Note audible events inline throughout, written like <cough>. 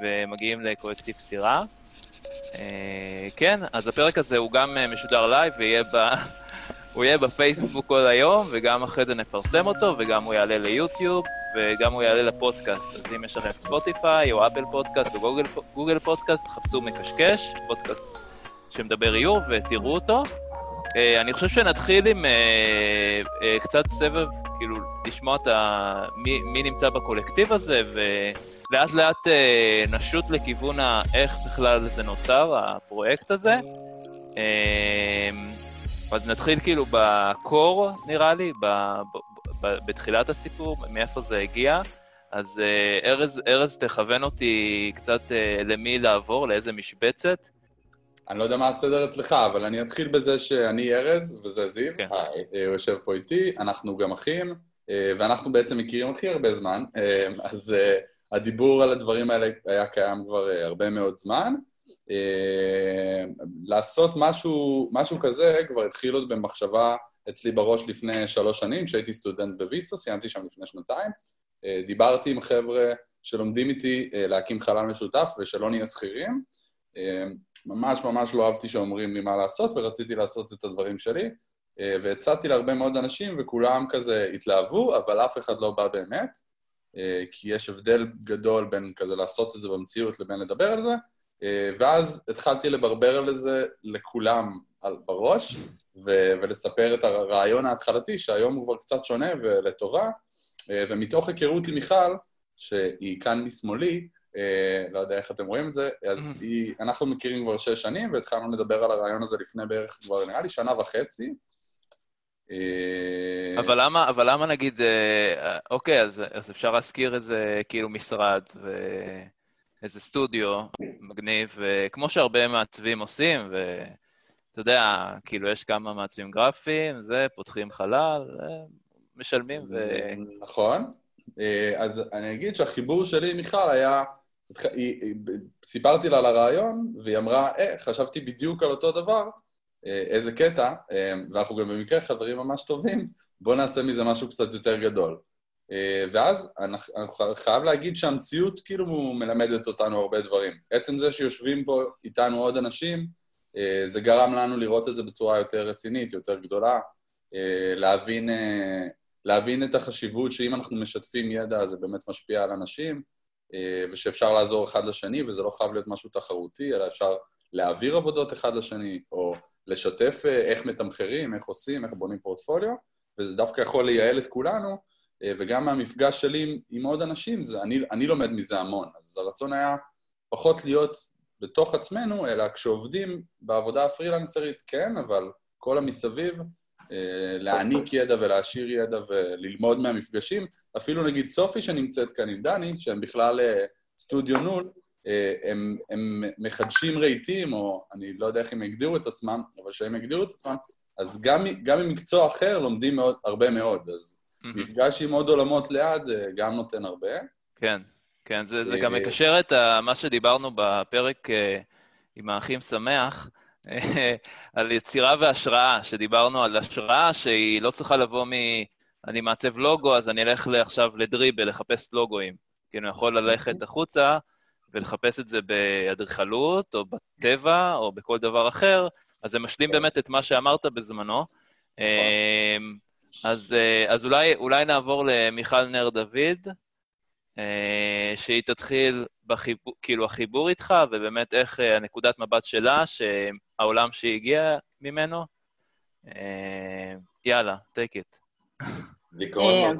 ומגיעים לקולקטיב סירה. כן, אז הפרק הזה הוא גם משודר לייב ויהיה ב... <laughs> הוא יהיה בפייסבוק כל היום, וגם אחרי זה נפרסם אותו, וגם הוא יעלה ליוטיוב, וגם הוא יעלה לפודקאסט. אז אם יש לכם ספוטיפיי, או אפל פודקאסט, או גוגל, גוגל פודקאסט, חפשו מקשקש, פודקאסט שמדבר איור, ותראו אותו. אה, אני חושב שנתחיל עם קצת סבב, כאילו, לשמוע את ה... מי, מי נמצא בקולקטיב הזה, ולאט לאט uh, נשוט לכיוון ה... איך בכלל זה נוצר, הפרויקט הזה. Uh, אז נתחיל כאילו בקור, נראה לי, ב, ב, ב, בתחילת הסיפור, מאיפה זה הגיע. אז uh, ארז, ארז תכוון אותי קצת למי לעבור, לאיזה משבצת. אני לא יודע מה הסדר אצלך, אבל אני אתחיל בזה שאני ארז, וזה זיו, כן. היי, הוא יושב פה איתי, אנחנו גם אחים, ואנחנו בעצם מכירים הכי הרבה זמן, אז הדיבור על הדברים האלה היה קיים כבר הרבה מאוד זמן. אה, לעשות משהו, משהו כזה כבר התחיל עוד במחשבה אצלי בראש לפני שלוש שנים, כשהייתי סטודנט בוויצו, סיימתי שם לפני שנתיים. אה, דיברתי עם חבר'ה שלומדים איתי אה, להקים חלל משותף ושלא נהיה שכירים. ממש ממש לא אהבתי שאומרים לי מה לעשות ורציתי לעשות את הדברים שלי. והצעתי להרבה מאוד אנשים וכולם כזה התלהבו, אבל אף אחד לא בא באמת, כי יש הבדל גדול בין כזה לעשות את זה במציאות לבין לדבר על זה. אה, ואז התחלתי לברבר על זה לכולם בראש, ו- ולספר את הרעיון ההתחלתי, שהיום הוא כבר קצת שונה ולטובה, אה, ומתוך היכרות עם מיכל, שהיא כאן משמאלי, אה, לא יודע איך אתם רואים את זה, אז היא, אנחנו מכירים כבר שש שנים, והתחלנו לדבר על הרעיון הזה לפני בערך כבר, נראה לי, שנה וחצי. אבל למה, אבל למה נגיד, אוקיי, אז, אז אפשר להזכיר איזה כאילו משרד, ו... איזה סטודיו מגניב, כמו שהרבה מעצבים עושים, ואתה יודע, כאילו יש כמה מעצבים גרפיים, זה, פותחים חלל, משלמים ו... נכון. אה, אז אני אגיד שהחיבור שלי עם מיכל היה... סיפרתי לה על הרעיון, והיא אמרה, אה, חשבתי בדיוק על אותו דבר, אה, איזה קטע, אה, ואנחנו גם במקרה חברים ממש טובים, בואו נעשה מזה משהו קצת יותר גדול. אה, ואז אני חייב להגיד שהמציאות כאילו מלמדת אותנו הרבה דברים. עצם זה שיושבים פה איתנו עוד אנשים, אה, זה גרם לנו לראות את זה בצורה יותר רצינית, יותר גדולה, אה, להבין, להבין את החשיבות שאם אנחנו משתפים ידע זה באמת משפיע על אנשים, ושאפשר לעזור אחד לשני, וזה לא חייב להיות משהו תחרותי, אלא אפשר להעביר עבודות אחד לשני, או לשתף איך מתמחרים, איך עושים, איך בונים פורטפוליו, וזה דווקא יכול לייעל את כולנו, אה, וגם מהמפגש שלי עם, עם עוד אנשים, זה, אני, אני לומד מזה המון. אז הרצון היה פחות להיות בתוך עצמנו, אלא כשעובדים בעבודה הפרילנסרית, כן, אבל כל המסביב, אה, להעניק ידע ולהעשיר ידע וללמוד מהמפגשים. אפילו נגיד סופי שנמצאת כאן עם דני, שהם בכלל אה, סטודיו נול, הם, הם מחדשים רהיטים, או אני לא יודע איך הם הגדירו את עצמם, אבל כשהם הגדירו את עצמם, אז גם, גם ממקצוע אחר לומדים מאוד, הרבה מאוד. אז מפגש עם עוד עולמות ליד אה, גם נותן הרבה. כן, כן, זה, זה גם אה, מקשר את מה שדיברנו בפרק אה, עם האחים שמח, <laughs> על יצירה והשראה, שדיברנו על השראה שהיא לא צריכה לבוא מ... אני מעצב לוגו, אז אני אלך עכשיו לדריבל, לחפש לוגוים. כי אני יכול ללכת החוצה ולחפש את זה באדריכלות, או בטבע, או בכל דבר אחר, אז זה משלים כן. באמת את מה שאמרת בזמנו. נכון. אז, אה, אז אולי, אולי נעבור למיכל נר דוד, אה, שהיא תתחיל בחיבור, כאילו החיבור איתך, ובאמת איך אה, הנקודת מבט שלה, שהעולם שהיא הגיעה ממנו. יאללה, take it.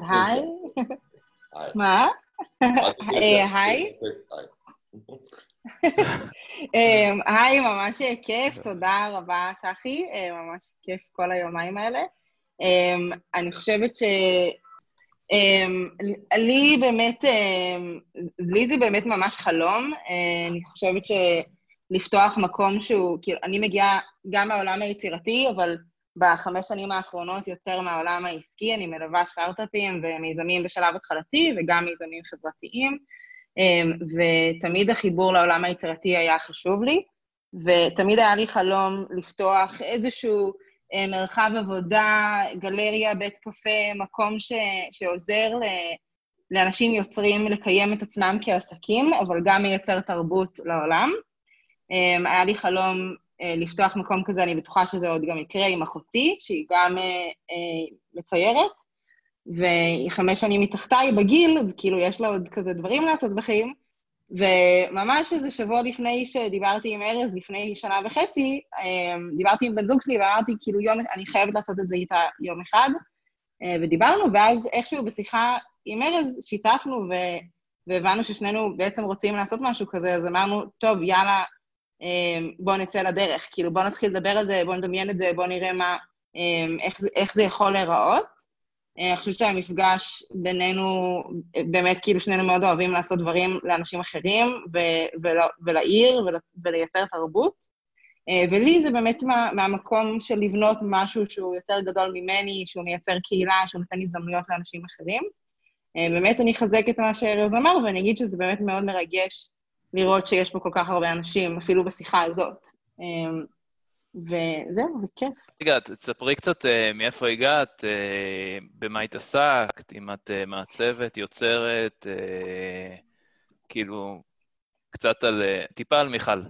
היי. מה? היי. היי, ממש כיף, תודה רבה, שחי, ממש כיף כל היומיים האלה. Um, אני חושבת שלי um, באמת, um, לי זה באמת ממש חלום. Uh, אני חושבת שלפתוח מקום שהוא, כאילו, אני מגיעה גם מהעולם היצירתי, אבל בחמש שנים האחרונות יותר מהעולם העסקי, אני מלווה סטארט-אפים ומיזמים בשלב התחלתי וגם מיזמים חברתיים, ותמיד החיבור לעולם היצירתי היה חשוב לי, ותמיד היה לי חלום לפתוח איזשהו... אה, מרחב עבודה, גלריה, בית קפה, מקום ש, שעוזר ל, לאנשים יוצרים לקיים את עצמם כעסקים, אבל גם מייצר תרבות לעולם. Um, היה לי חלום uh, לפתוח מקום כזה, אני בטוחה שזה עוד גם יקרה עם אחותי, שהיא גם uh, מציירת, והיא חמש שנים מתחתיי בגיל, אז כאילו יש לה עוד כזה דברים לעשות בחיים. וממש איזה שבוע לפני שדיברתי עם ארז, לפני שנה וחצי, um, דיברתי עם בן זוג שלי ואמרתי, כאילו, יום, אני חייבת לעשות את זה איתה יום אחד. אה, ודיברנו, ואז איכשהו בשיחה עם ארז שיתפנו ו... והבנו ששנינו בעצם רוצים לעשות משהו כזה, אז אמרנו, טוב, יאללה, אה, בואו נצא לדרך. כאילו, בואו נתחיל לדבר על זה, בואו נדמיין את זה, בואו נראה מה, אה, איך, זה, איך זה יכול להיראות. אני חושבת שהמפגש בינינו, באמת, כאילו, שנינו מאוד אוהבים לעשות דברים לאנשים אחרים, ו- ולעיר, ול- ולייצר תרבות. אה, ולי זה באמת מה, מהמקום של לבנות משהו שהוא יותר גדול ממני, שהוא מייצר קהילה, שהוא נותן הזדמנויות לאנשים אחרים. אה, באמת אני אחזק את מה שארז אמר, ואני אגיד שזה באמת מאוד מרגש לראות שיש פה כל כך הרבה אנשים, אפילו בשיחה הזאת. אה, וזהו, זה כיף. רגע, תספרי קצת מאיפה הגעת, במה התעסקת, אם את מעצבת, יוצרת, כאילו, קצת על, טיפה על מיכל.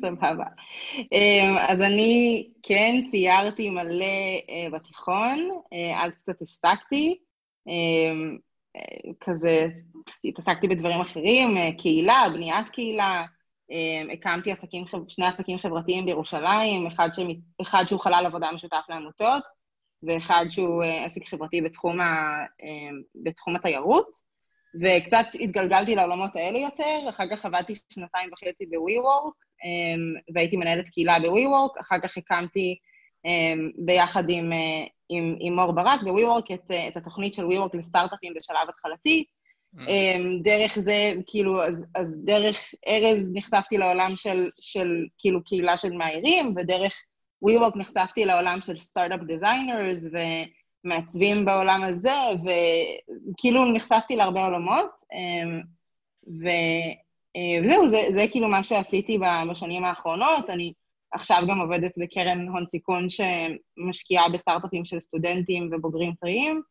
סבבה. אמ, אז אני כן ציירתי מלא אה, בתיכון, אה, אז קצת הפסקתי. אמ, אה, כזה, התעסקתי בדברים אחרים, קהילה, בניית קהילה. אמ, הקמתי עסקים, שני עסקים חברתיים בירושלים, אחד, ש... אחד שהוא חלל עבודה משותף לעמותות, ואחד שהוא עסק חברתי בתחום, ה... בתחום התיירות. וקצת התגלגלתי לעולמות האלה יותר, אחר כך עבדתי שנתיים וחצי ב-WeWork, אמ, והייתי מנהלת קהילה ב-WeWork, אחר כך הקמתי אמ, ביחד עם, אה, עם, עם מור ברק ב-WeWork את, את התוכנית של WeWork לסטארט-אפים בשלב התחלתי. ממ. אמ, דרך זה, כאילו, אז, אז דרך ארז נחשפתי לעולם של, של כאילו קהילה של מאיירים, ודרך WeWork נחשפתי לעולם של startup designers, ו... מעצבים בעולם הזה, וכאילו נחשפתי להרבה עולמות, אמ, ו... אה, וזהו, זה, זה כאילו מה שעשיתי בשנים האחרונות. אני עכשיו גם עובדת בקרן הון סיכון שמשקיעה בסטארט-אפים של סטודנטים ובוגרים טריים.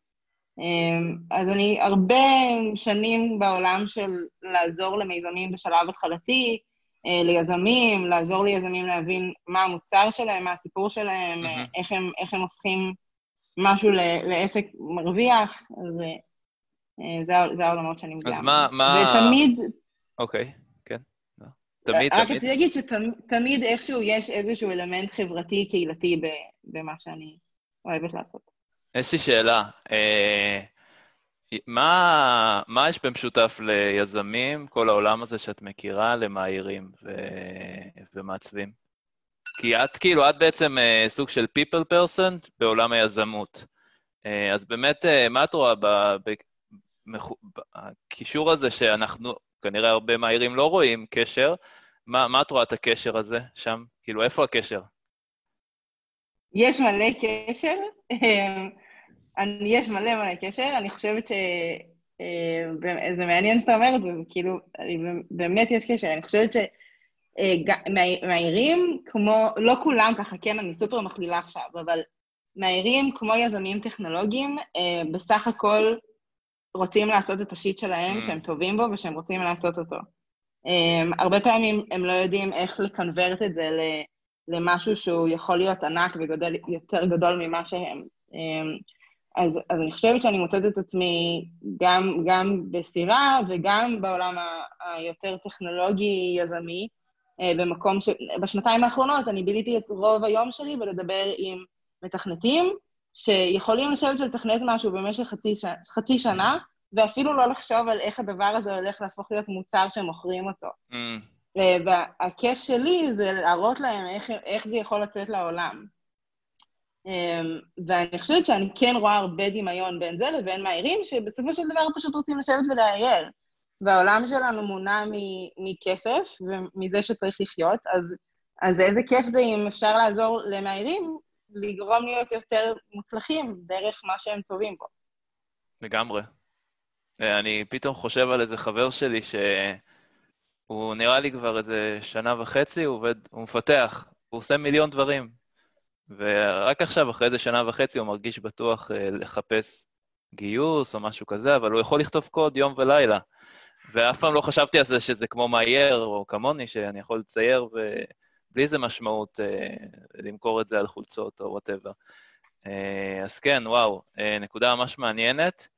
אמ, אז אני הרבה שנים בעולם של לעזור למיזמים בשלב התחלתי, אה, ליזמים, לעזור ליזמים להבין מה המוצר שלהם, מה הסיפור שלהם, mm-hmm. איך, הם, איך הם הופכים משהו לעסק מרוויח, אז אה, זה, זה העולמות שאני מגיעה. אז מה, מה... ותמיד... אוקיי, כן. לא. תמיד, רק תמיד. רק רציתי להגיד שתמיד איכשהו יש איזשהו אלמנט חברתי-קהילתי במה שאני אוהבת לעשות. יש לי שאלה. אה, מה, מה יש במשותף ליזמים, כל העולם הזה שאת מכירה, למאיירים ו... ומעצבים? כי את כאילו, את בעצם אה, סוג של people person בעולם היזמות. אה, אז באמת, אה, מה את רואה בקישור הזה שאנחנו, כנראה הרבה מהעירים לא רואים קשר, מה, מה את רואה את הקשר הזה שם? כאילו, איפה הקשר? יש מלא קשר. יש מלא מלא קשר. אני חושבת ש... זה מעניין שאתה אומר את זה, כאילו, באמת יש קשר. אני חושבת ש... מהעירים כמו, לא כולם ככה, כן, אני סופר מכלילה עכשיו, אבל מהעירים כמו יזמים טכנולוגיים, אה, בסך הכל רוצים לעשות את השיט שלהם, mm. שהם טובים בו ושהם רוצים לעשות אותו. אה, הרבה פעמים הם לא יודעים איך לקנברט את זה למשהו שהוא יכול להיות ענק ויותר גדול ממה שהם. אה, אז, אז אני חושבת שאני מוצאת את עצמי גם, גם בסירה וגם בעולם היותר טכנולוגי-יזמי, אה, במקום ש... בשנתיים האחרונות אני ביליתי את רוב היום שלי בלדבר עם מתכנתים, שיכולים לשבת ולתכנת משהו במשך חצי. חצי שנה, ואפילו לא לחשוב על איך הדבר הזה הולך להפוך להיות מוצר שמוכרים אותו. Mm. והכיף שלי זה להראות להם איך, איך זה יכול לצאת לעולם. אמ, ואני חושבת שאני כן רואה הרבה דמיון בין זה לבין מהעירים, שבסופו של דבר פשוט רוצים לשבת ולאייר. והעולם שלנו מונע מכסף ומזה שצריך לחיות, אז, אז איזה כיף זה אם אפשר לעזור למהירים לגרום להיות יותר מוצלחים דרך מה שהם טובים בו. לגמרי. אני פתאום חושב על איזה חבר שלי שהוא נראה לי כבר איזה שנה וחצי, הוא עובד, הוא מפתח, הוא עושה מיליון דברים. ורק עכשיו, אחרי איזה שנה וחצי, הוא מרגיש בטוח אה, לחפש גיוס או משהו כזה, אבל הוא יכול לכתוב קוד יום ולילה. ואף פעם לא חשבתי על זה שזה כמו מאייר או כמוני, שאני יכול לצייר ובלי איזה משמעות אה, למכור את זה על חולצות או whatever. אה, אז כן, וואו, נקודה ממש מעניינת.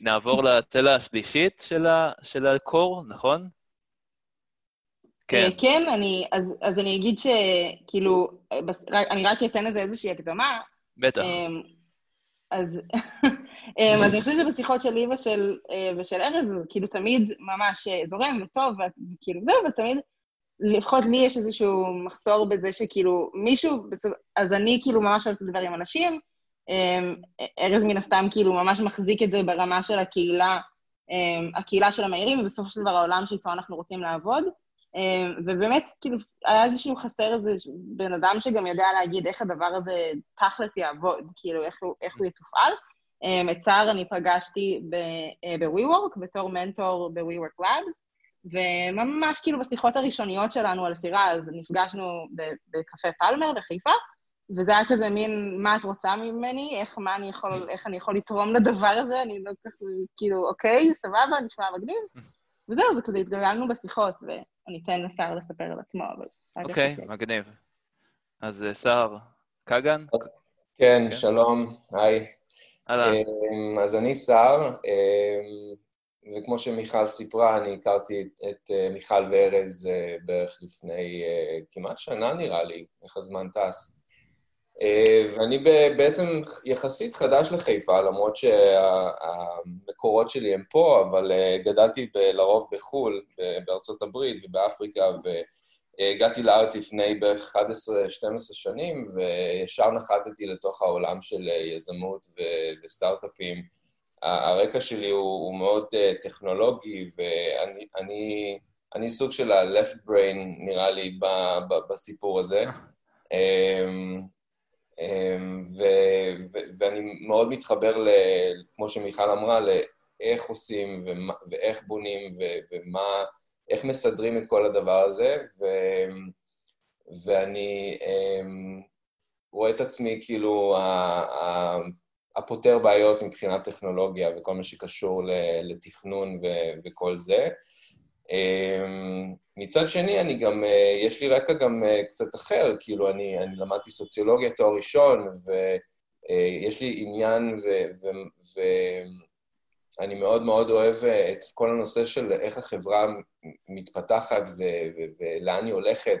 נעבור לצלע השלישית של, ה, של ה core, נכון? כן. כן, אני, אז, אז אני אגיד שכאילו, בס, אני רק אתן לזה איזושהי הקדמה. בטח. אז, <laughs> אז אני חושבת שבשיחות שלי ושל, ושל ארז, זה כאילו תמיד ממש זורם וטוב, וכאילו זה, ותמיד, לפחות לי יש איזשהו מחסור בזה שכאילו מישהו, אז אני כאילו ממש אוהבת לדבר עם אנשים, אמ, ארז מן הסתם כאילו ממש מחזיק את זה ברמה של הקהילה, אמ, הקהילה של המהירים, ובסופו של דבר העולם שאיתו אנחנו רוצים לעבוד. אמ, ובאמת, כאילו, היה איזשהו חסר איזה בן אדם שגם יודע להגיד איך הדבר הזה תכלס יעבוד, כאילו, איך הוא, איך הוא יתופעל. את סער אני פגשתי ב-WeWork, אה, בתור מנטור ב-WeWork Labs, וממש כאילו בשיחות הראשוניות שלנו על סירה, אז נפגשנו בקפה פלמר בחיפה, וזה היה כזה מין, מה את רוצה ממני? איך, מה אני יכול, איך אני יכול לתרום לדבר הזה? אני לא צריך, כאילו, אוקיי, סבבה, נשמע מגניב. <laughs> וזהו, וכזה התגלגלנו בשיחות, ואני אתן לשר לספר על עצמו, אבל... אוקיי, מגניב. אז אה, שר, כגן? כן, כן, שלום, היי. אמ, אז אני שר, אמ, וכמו שמיכל סיפרה, אני הכרתי את אה, מיכל וארז אה, בערך לפני כמעט שנה, נראה לי, איך הזמן טס. אה, ואני בעצם יחסית חדש לחיפה, למרות שהמקורות שלי הם פה, אבל אה, גדלתי לרוב בחו"ל, בארצות הברית ובאפריקה, והגעתי לארץ לפני בערך 11-12 שנים, וישר נחתתי לתוך העולם של אה, יזמות וסטארט-אפים. הרקע שלי הוא, הוא מאוד טכנולוגי, ואני אני, אני סוג של ה-left brain, נראה לי, בסיפור הזה. אמ, ו- ו- ואני מאוד מתחבר, ל- כמו שמיכל אמרה, לאיך עושים ומה, ואיך בונים ו- ומה, איך מסדרים את כל הדבר הזה, ו- ואני um, רואה את עצמי כאילו הפותר בעיות מבחינת טכנולוגיה וכל מה שקשור לתכנון ו- וכל זה. אמ, מצד שני, אני גם, אה, יש לי רקע גם אה, קצת אחר, כאילו, אני, אני למדתי סוציולוגיה תואר ראשון, ויש אה, לי עניין, ואני מאוד מאוד אוהב את כל הנושא של איך החברה מתפתחת ולאן היא הולכת,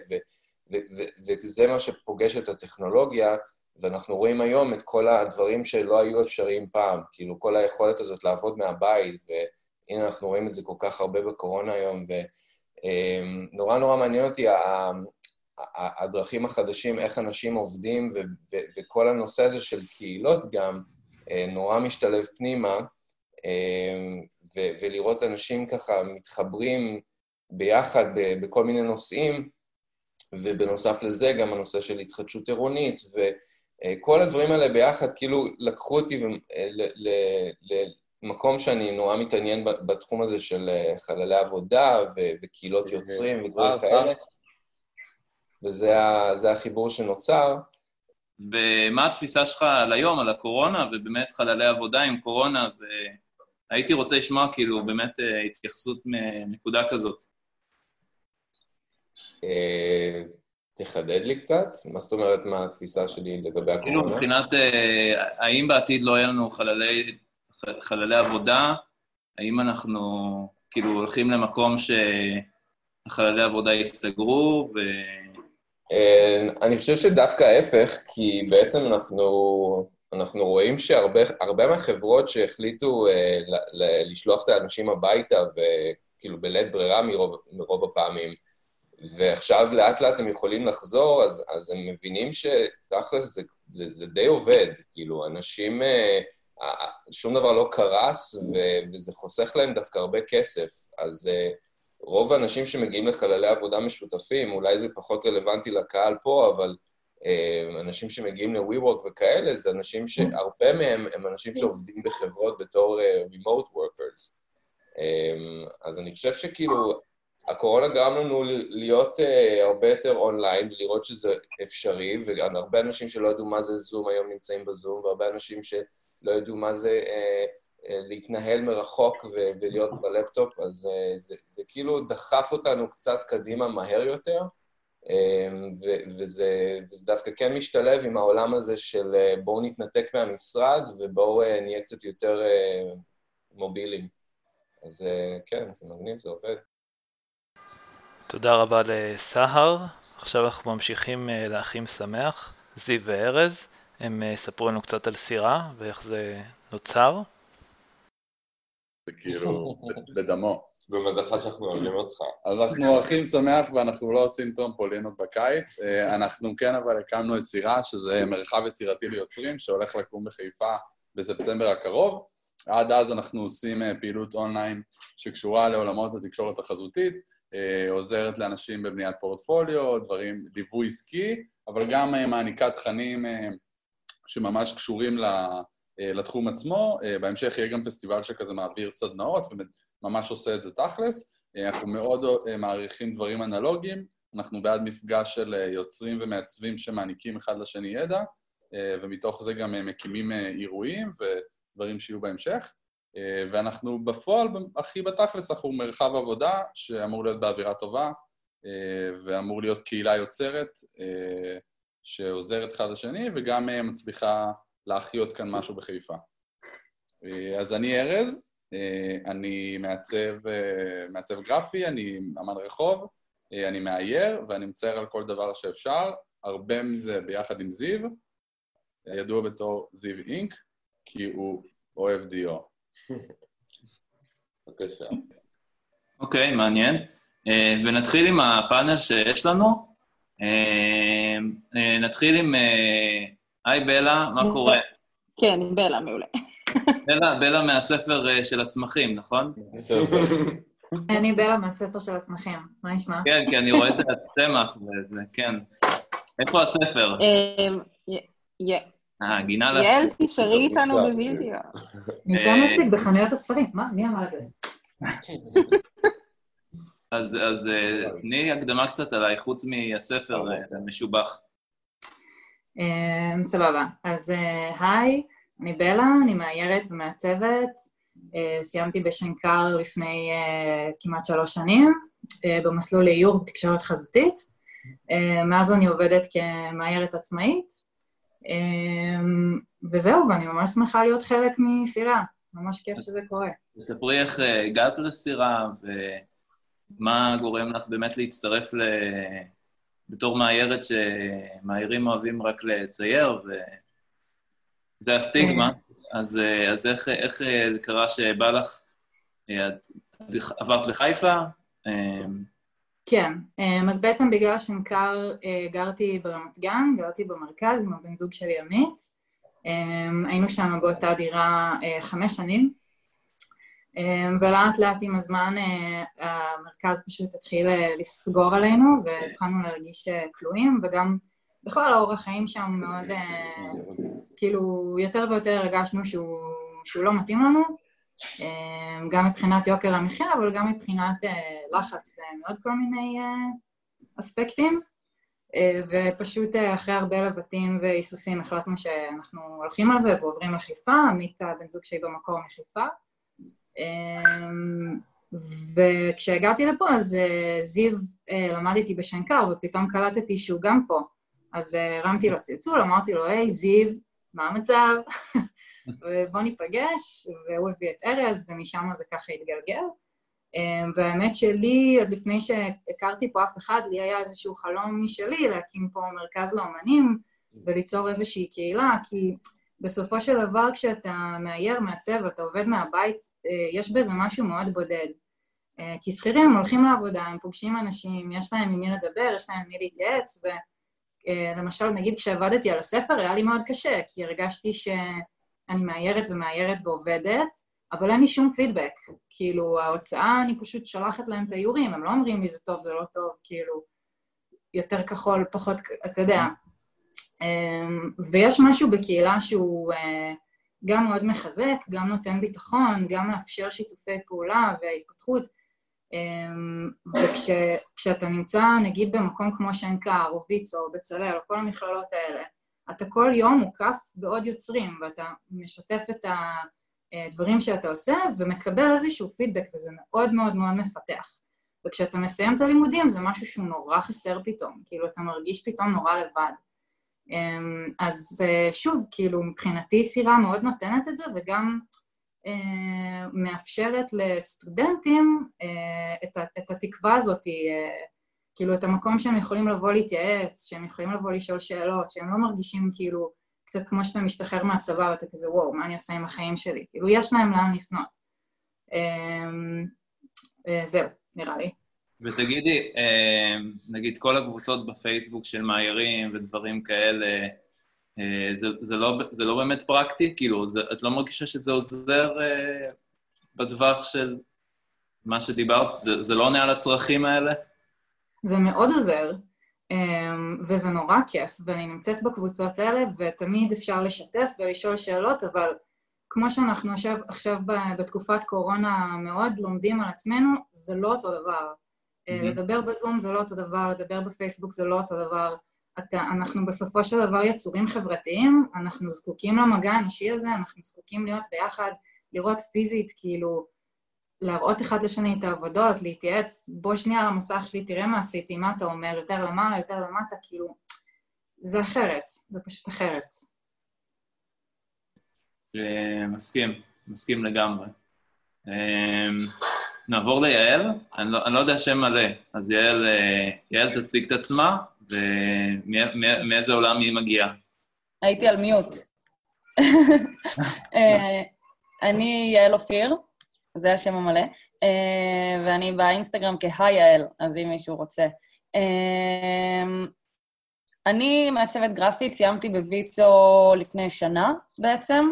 וזה מה שפוגש את הטכנולוגיה, ואנחנו רואים היום את כל הדברים שלא היו אפשריים פעם, כאילו, כל היכולת הזאת לעבוד מהבית, ו... הנה אנחנו רואים את זה כל כך הרבה בקורונה היום, ונורא נורא מעניין אותי הדרכים החדשים, איך אנשים עובדים, ו- ו- וכל הנושא הזה של קהילות גם אה, נורא משתלב פנימה, אה, ו- ולראות אנשים ככה מתחברים ביחד בכל מיני נושאים, ובנוסף לזה גם הנושא של התחדשות עירונית, וכל הדברים האלה ביחד כאילו לקחו אותי מקום שאני נורא מתעניין בתחום הזה של אה, חללי עבודה וקהילות כן, יוצרים. ודברים אה, כאלה, וזה החיבור שנוצר. ומה התפיסה שלך על היום, על הקורונה, ובאמת חללי עבודה עם קורונה, והייתי רוצה לשמוע כאילו באמת אה, התייחסות מנקודה כזאת. תחדד לי קצת? מה זאת אומרת, מה התפיסה שלי לגבי הקורונה? כאילו, מבחינת, האם בעתיד לא יהיה לנו חללי חללי עבודה, האם אנחנו כאילו הולכים למקום שחללי עבודה יסתגרו ו... אה, אני חושב שדווקא ההפך, כי בעצם אנחנו, אנחנו רואים שהרבה מהחברות שהחליטו אה, ל, ל, לשלוח את האנשים הביתה, וכאילו בלית ברירה מרוב, מרוב הפעמים, ועכשיו לאט לאט הם יכולים לחזור, אז, אז הם מבינים שתכלס זה, זה, זה די עובד, כאילו, אנשים... אה, שום דבר לא קרס, וזה חוסך להם דווקא הרבה כסף. אז uh, רוב האנשים שמגיעים לחללי עבודה משותפים, אולי זה פחות רלוונטי לקהל פה, אבל uh, אנשים שמגיעים ל-WeWork וכאלה, זה אנשים שהרבה מהם הם אנשים שעובדים בחברות בתור uh, remote workers. אז אני חושב שכאילו, הקורונה גרם לנו להיות uh, הרבה יותר אונליין ולראות שזה אפשרי, והרבה אנשים שלא ידעו מה זה זום היום נמצאים בזום, והרבה אנשים ש... לא ידעו מה זה אה, אה, להתנהל מרחוק ולהיות בלפטופ, אז אה, זה, זה כאילו דחף אותנו קצת קדימה מהר יותר, וזה, וזה דווקא כן משתלב עם העולם הזה של בואו נתנתק מהמשרד ובואו נהיה קצת יותר מובילים. אז כן, זה מגניב, זה עובד. תודה רבה לסהר. עכשיו אנחנו ממשיכים לאחים שמח, זיו וארז. הם אה, יספרו לנו קצת על סירה ואיך זה נוצר. זה כאילו <laughs> בדמו. במזלך שאנחנו אוהבים אותך. אז אנחנו אחים שמח ואנחנו לא עושים טרומפולינות בקיץ. אה, אנחנו כן אבל הקמנו את סירה, שזה מרחב יצירתי ליוצרים, שהולך לקום בחיפה בספטמבר הקרוב. עד אז אנחנו עושים אה, פעילות אונליין שקשורה לעולמות התקשורת החזותית, עוזרת לאנשים בבניית פורטפוליו, דברים, ליווי עסקי, אבל גם מעניקה תכנים שממש קשורים אה, לתחום עצמו. אה, בהמשך יהיה גם פסטיבל שכזה מעביר סדנאות וממש עושה את זה תכלס. אה, אנחנו מאוד מעריכים דברים אנלוגיים, אנחנו בעד מפגש של יוצרים ומעצבים שמעניקים אחד לשני ידע, ומתוך זה גם מקימים אירועים ודברים שיהיו בהמשך. ואנחנו בפועל, הכי בתכלס, אנחנו מרחב עבודה שאמור להיות באווירה טובה, ואמור להיות קהילה יוצרת שעוזרת אחד לשני, וגם אה, מצליחה להחיות כאן משהו בחיפה. אה, אז אני ארז, אה, אני מעצב, מעצב גרפי, אני אמן רחוב, אני מאייר, ואני מצייר על כל דבר שאפשר, הרבה מזה ביחד עם זיו, ידוע בתור זיו אינק, כי הוא אוהב דיו. <laughs> בבקשה. אוקיי, מעניין. אה, ונתחיל עם הפאנל שיש לנו. אה, אה, נתחיל עם... אה, היי בלה, מה קורה? כן, בלה, מעולה. בלה, בלה מהספר אה, של הצמחים, נכון? אני בלה מהספר של הצמחים, מה נשמע? כן, כי אני רואה את הצמח וזה, כן. איפה הספר? אמ, אה, גינה יעל, לס... תשארי איתנו בווידאו. ניתן להשיג בחנויות הספרים. מה? מי אמר את זה? <laughs> אז אז, אה, תני הקדמה קצת עליי, חוץ מהספר אה, המשובח. אמ, סבבה. אז אה, היי, אני בלה, אני מאיירת ומעצבת. אה, סיימתי בשנקר לפני אה, כמעט שלוש שנים, אה, במסלול לאיור בתקשורת חזותית. אה, מאז אני עובדת כמאיירת עצמאית. וזהו, ואני ממש שמחה להיות חלק מסירה. ממש כיף שזה קורה. תספרי איך אה, הגעת לסירה, ומה גורם לך באמת להצטרף ל... בתור מאיירת שמאיירים אוהבים רק לצייר, וזה הסטיגמה. אז, אה, אז איך, איך זה קרה שבא לך, את עברת לחיפה? אה, כן, אמ, אז בעצם בגלל שנקר אה, גרתי ברמת גן, גרתי במרכז עם הבן זוג שלי עמית. אמ, היינו שם באותה דירה אה, חמש שנים, אמ, ולאט לאט עם הזמן אה, המרכז פשוט התחיל אה, לסגור עלינו, והתחלנו להרגיש אה, כלואים, וגם בכלל האורח חיים שם מאוד, כאילו, יותר ויותר הרגשנו שהוא, שהוא לא מתאים לנו. אמ, גם מבחינת יוקר המחיה, אבל גם מבחינת לחץ ומעוד כל מיני אספקטים. ופשוט אחרי הרבה לבטים והיסוסים החלטנו שאנחנו הולכים על זה ועוברים לחיפה, עמית הבן זוג שלי במקור מחיפה. אמ, וכשהגעתי לפה אז אה, זיו אה, למד איתי בשנקר ופתאום קלטתי שהוא גם פה. אז אה, הרמתי לו צלצול, אמרתי לו, היי זיו, מה המצב? <laughs> ובוא ניפגש, והוא הביא את ארז, ומשם זה ככה התגלגל. אמ, והאמת שלי, עוד לפני שהכרתי פה אף אחד, לי היה איזשהו חלום משלי להקים פה מרכז לאומנים וליצור איזושהי קהילה, כי בסופו של דבר כשאתה מאייר, מעצב, אתה עובד מהבית, אה, יש בזה משהו מאוד בודד. אה, כי שכירים הם הולכים לעבודה, הם פוגשים אנשים, יש להם עם מי לדבר, יש להם עם מי להתייעץ, ולמשל, נגיד כשעבדתי על הספר, היה לי מאוד קשה, כי הרגשתי שאני מאיירת ומאיירת ועובדת, אבל אין לי שום פידבק. כאילו, ההוצאה, אני פשוט שולחת להם את האיורים, הם לא אומרים לי זה טוב, זה לא טוב, כאילו, יותר כחול, פחות, אתה יודע. אמ, ויש משהו בקהילה שהוא אה, גם מאוד מחזק, גם נותן ביטחון, גם מאפשר שיתופי פעולה והתפתחות. אמ, וכשאתה נמצא, נגיד, במקום כמו שנקר, או ויצו, או בצלאל, או כל המכללות האלה, אתה כל יום מוקף בעוד יוצרים, ואתה משתף את הדברים שאתה עושה ומקבל איזשהו פידבק, וזה מאוד מאוד מאוד מפתח. וכשאתה מסיים את הלימודים זה משהו שהוא נורא חסר פתאום, כאילו אתה מרגיש פתאום נורא לבד. אמ, אז אה, שוב, כאילו מבחינתי סירה מאוד נותנת את זה, וגם אה, מאפשרת לסטודנטים אה, את, התקווה הזאת, כאילו את המקום שהם יכולים לבוא להתייעץ, שהם יכולים לבוא לשאול שאלות, שהם לא מרגישים כאילו קצת כמו שאתה משתחרר מהצבא ואתה כזה וואו, מה אני עושה עם החיים שלי? כאילו יש להם לאן לפנות. אמ, זהו, נראה לי. ותגידי, נגיד כל הקבוצות בפייסבוק של מאיירים ודברים כאלה, זה, זה, לא, זה לא באמת פרקטי? כאילו, זה, את לא מרגישה שזה עוזר בטווח של מה שדיברת? זה, זה לא עונה על הצרכים האלה? זה מאוד עוזר, וזה נורא כיף, ואני נמצאת בקבוצות האלה, ותמיד אפשר לשתף ולשאול שאלות, אבל כמו שאנחנו עכשיו, עכשיו בתקופת קורונה מאוד לומדים על עצמנו, זה לא אותו דבר. Mm-hmm. לדבר בזום זה לא אותו דבר, לדבר בפייסבוק זה לא אותו דבר. אתה, אנחנו בסופו של דבר יצורים חברתיים, אנחנו זקוקים למגע האנושי הזה, אנחנו זקוקים להיות ביחד, לראות פיזית, כאילו, להראות אחד לשני את העבודות, להתייעץ, בוא שנייה על המסך שלי, תראה מה עשיתי, מה אתה אומר, יותר למעלה, יותר למטה, כאילו, זה אחרת, זה פשוט אחרת. מסכים, מסכים לגמרי. נעבור ליעל, אני לא, אני לא יודע שם מלא, אז יעל, אה, יעל תציג את עצמה, ומאיזה עולם היא מגיעה. הייתי על מיוט. <laughs> אה, אני יעל אופיר, זה השם המלא, אה, ואני באינסטגרם כהי יעל, אז אם מישהו רוצה. אני מעצבת גרפית, סיימתי בוויצו לפני שנה בעצם,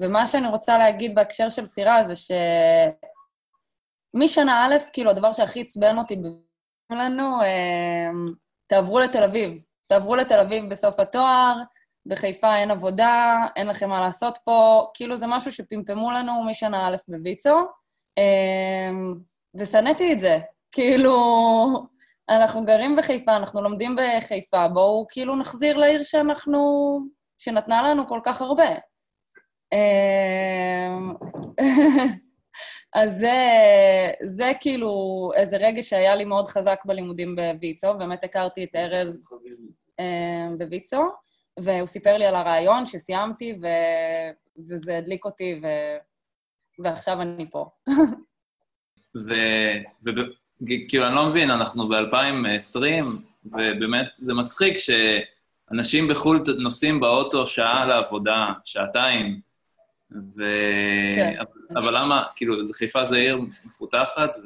ומה שאני רוצה להגיד בהקשר של סירה זה ש... משנה א', כאילו, הדבר שהכי עצבן אותי לנו, אה, תעברו לתל אביב. תעברו לתל אביב בסוף התואר, בחיפה אין עבודה, אין לכם מה לעשות פה, כאילו זה משהו שפמפמו לנו משנה א' בוויצו, אה, ושנאתי את זה. כאילו, אנחנו גרים בחיפה, אנחנו לומדים בחיפה, בואו כאילו נחזיר לעיר שאנחנו... שנתנה לנו כל כך הרבה. <laughs> אז זה, זה כאילו איזה רגע שהיה לי מאוד חזק בלימודים בוויצו, באמת הכרתי את ארז אה, בוויצו, והוא סיפר לי על הרעיון שסיימתי, ו... וזה הדליק אותי, ו... ועכשיו אני פה. <laughs> וכאילו, אני לא מבין, אנחנו ב-2020, ובאמת זה מצחיק שאנשים בחו"ל נוסעים באוטו שעה לעבודה, שעתיים, ו... כן. אבל למה, כאילו, חיפה זה עיר מפותחת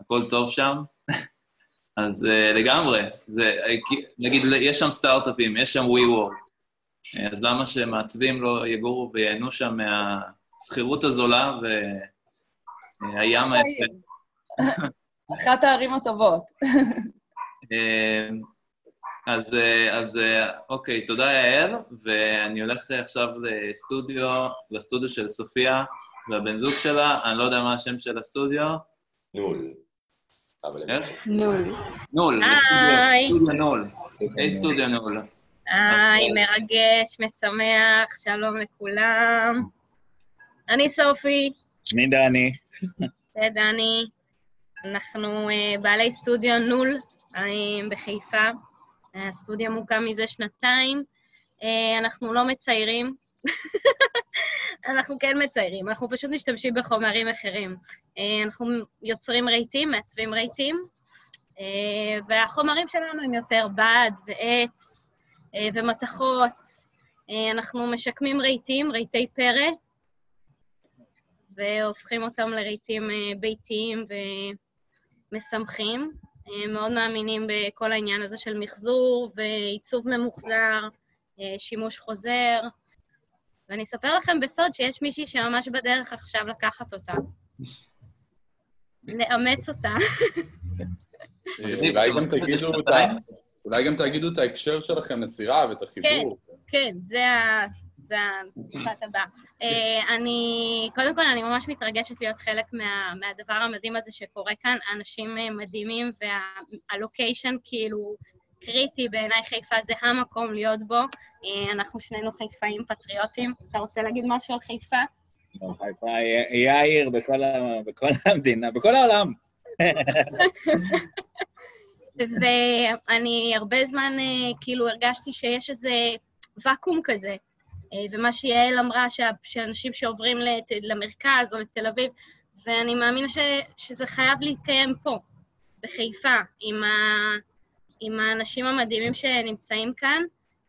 והכל טוב שם, <laughs> אז uh, לגמרי, זה, נגיד, יש שם סטארט-אפים, יש שם WeWork, אז למה שמעצבים לא יגורו וייהנו שם מהשכירות הזולה והים היפה? <laughs> אחת הערים הטובות. אה, אז, אה, אז אה, אוקיי, תודה יעל, ואני הולך עכשיו לסטודיו, לסטודיו של סופיה והבן זוג שלה, אני לא יודע מה השם של הסטודיו. נול. איך? נול. נול, סטודיו נול. היי סטודיו נול. היי, מרגש, משמח, שלום לכולם. אני סופי. שמי דני. זה דני. אנחנו uh, בעלי סטודיו נול, אני בחיפה. הסטודיו מוקם מזה שנתיים. אה, אנחנו לא מציירים. <laughs> אנחנו כן מציירים, אנחנו פשוט משתמשים בחומרים אחרים. אה, אנחנו יוצרים רהיטים, מעצבים רהיטים, אה, והחומרים שלנו הם יותר בד ועץ ומתכות. אנחנו משקמים רהיטים, רהיטי פרא, והופכים אותם לרהיטים ביתיים ומשמחים. מאוד מאמינים בכל העניין הזה של מחזור ועיצוב ממוחזר, אה, שימוש חוזר. ואני אספר לכם בסוד שיש מישהי שממש בדרך עכשיו לקחת אותה. לאמץ אותה. אולי גם תגידו את ההקשר שלכם לסירה ואת החיבור. כן, כן, זה זה המשפט הבא. אה, אני, קודם כל, אני ממש מתרגשת להיות חלק מה, מהדבר המדהים הזה שקורה כאן. אנשים אה, מדהימים, והלוקיישן כאילו קריטי, בעיניי חיפה זה המקום להיות בו. אה, אנחנו שנינו חיפאים פטריוטים. אתה רוצה להגיד משהו על חיפה? לא, חיפה היא- העיר בכל בכל המדינה, בכל העולם. <laughs> ואני הרבה זמן כאילו הרגשתי שיש איזה ואקום כזה. אה, ומה שיעל אמרה, שאנשים שעוברים לת- למרכז או לתל אביב, ואני מאמינה ש, שזה חייב להתקיים פה, בחיפה, עם, ה, עם האנשים המדהימים שנמצאים כאן.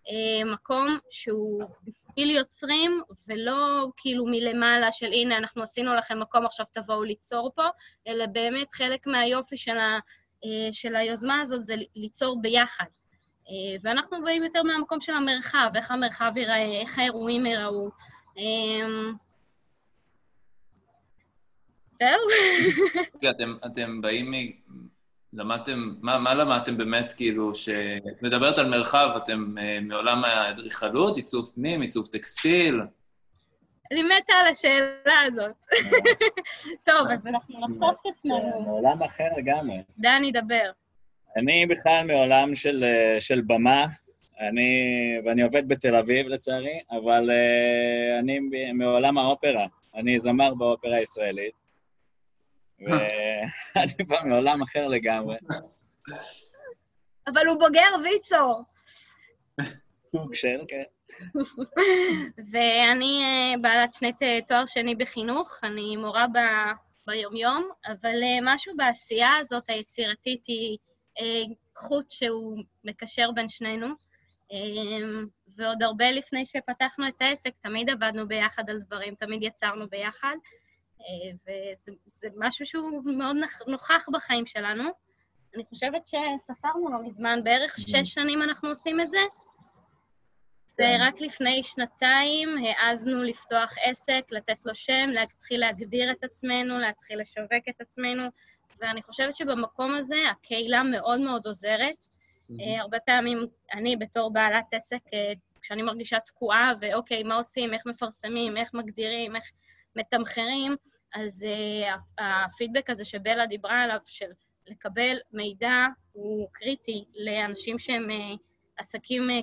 אה, מקום שהוא בשביל יוצרים, ולא כאילו מלמעלה של הנה, אנחנו עשינו לכם מקום, עכשיו תבואו ליצור פה, אלא באמת חלק מהיופי של, ה, אה, של היוזמה הזאת זה ליצור ביחד. אה, ואנחנו באים יותר מהמקום של המרחב, איך המרחב ייראה, איך האירועים ייראו. אה, זהו. אתם, אתם באים מ... למדתם, מה, מה למדתם באמת, כאילו, שאת מדברת על מרחב, אתם uh, מעולם האדריכלות, עיצוב פנים, עיצוב טקסטיל? אני מתה על השאלה הזאת. <laughs> טוב, אז אנחנו נחשוף את עצמנו. מעולם אחר לגמרי. דני, דבר. אני בכלל מעולם של, אה, של במה, אני, ואני עובד בתל אביב לצערי, אבל uh, אני מעולם האופרה. אני זמר באופרה הישראלית, <laughs> ואני בא מעולם אחר לגמרי. אבל הוא בוגר ויצו. סוג של, כן. ואני אה, בעלת שני ת- תואר שני בחינוך, אני מורה ב, ביומיום, אבל אה, משהו בעשייה הזאת היצירתית היא אה, חוט שהוא מקשר בין שנינו. אה, ועוד הרבה לפני שפתחנו את העסק, תמיד עבדנו ביחד על דברים, תמיד יצרנו ביחד, אה, וזה זה משהו שהוא מאוד נוכח בחיים שלנו. אני חושבת שספרנו לא מזמן, בערך שש שנים אנחנו עושים את זה, ורק לפני שנתיים העזנו לפתוח עסק, לתת לו שם, להתחיל להגדיר את עצמנו, להתחיל לשווק את עצמנו, ואני חושבת שבמקום הזה הקהילה מאוד מאוד עוזרת. אה, הרבה פעמים אני בתור בעלת עסק, אה, כשאני מרגישה תקועה, ואוקיי, מה עושים, איך מפרסמים, איך מגדירים, איך מתמחרים, אז אה, הפידבק הזה שבלה דיברה עליו, של לקבל מידע, הוא קריטי לאנשים שהם אה, עסקים אה,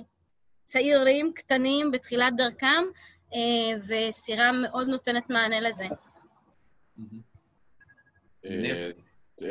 צעירים, קטנים, בתחילת דרכם, אה, וסירה מאוד נותנת מענה לזה. אה,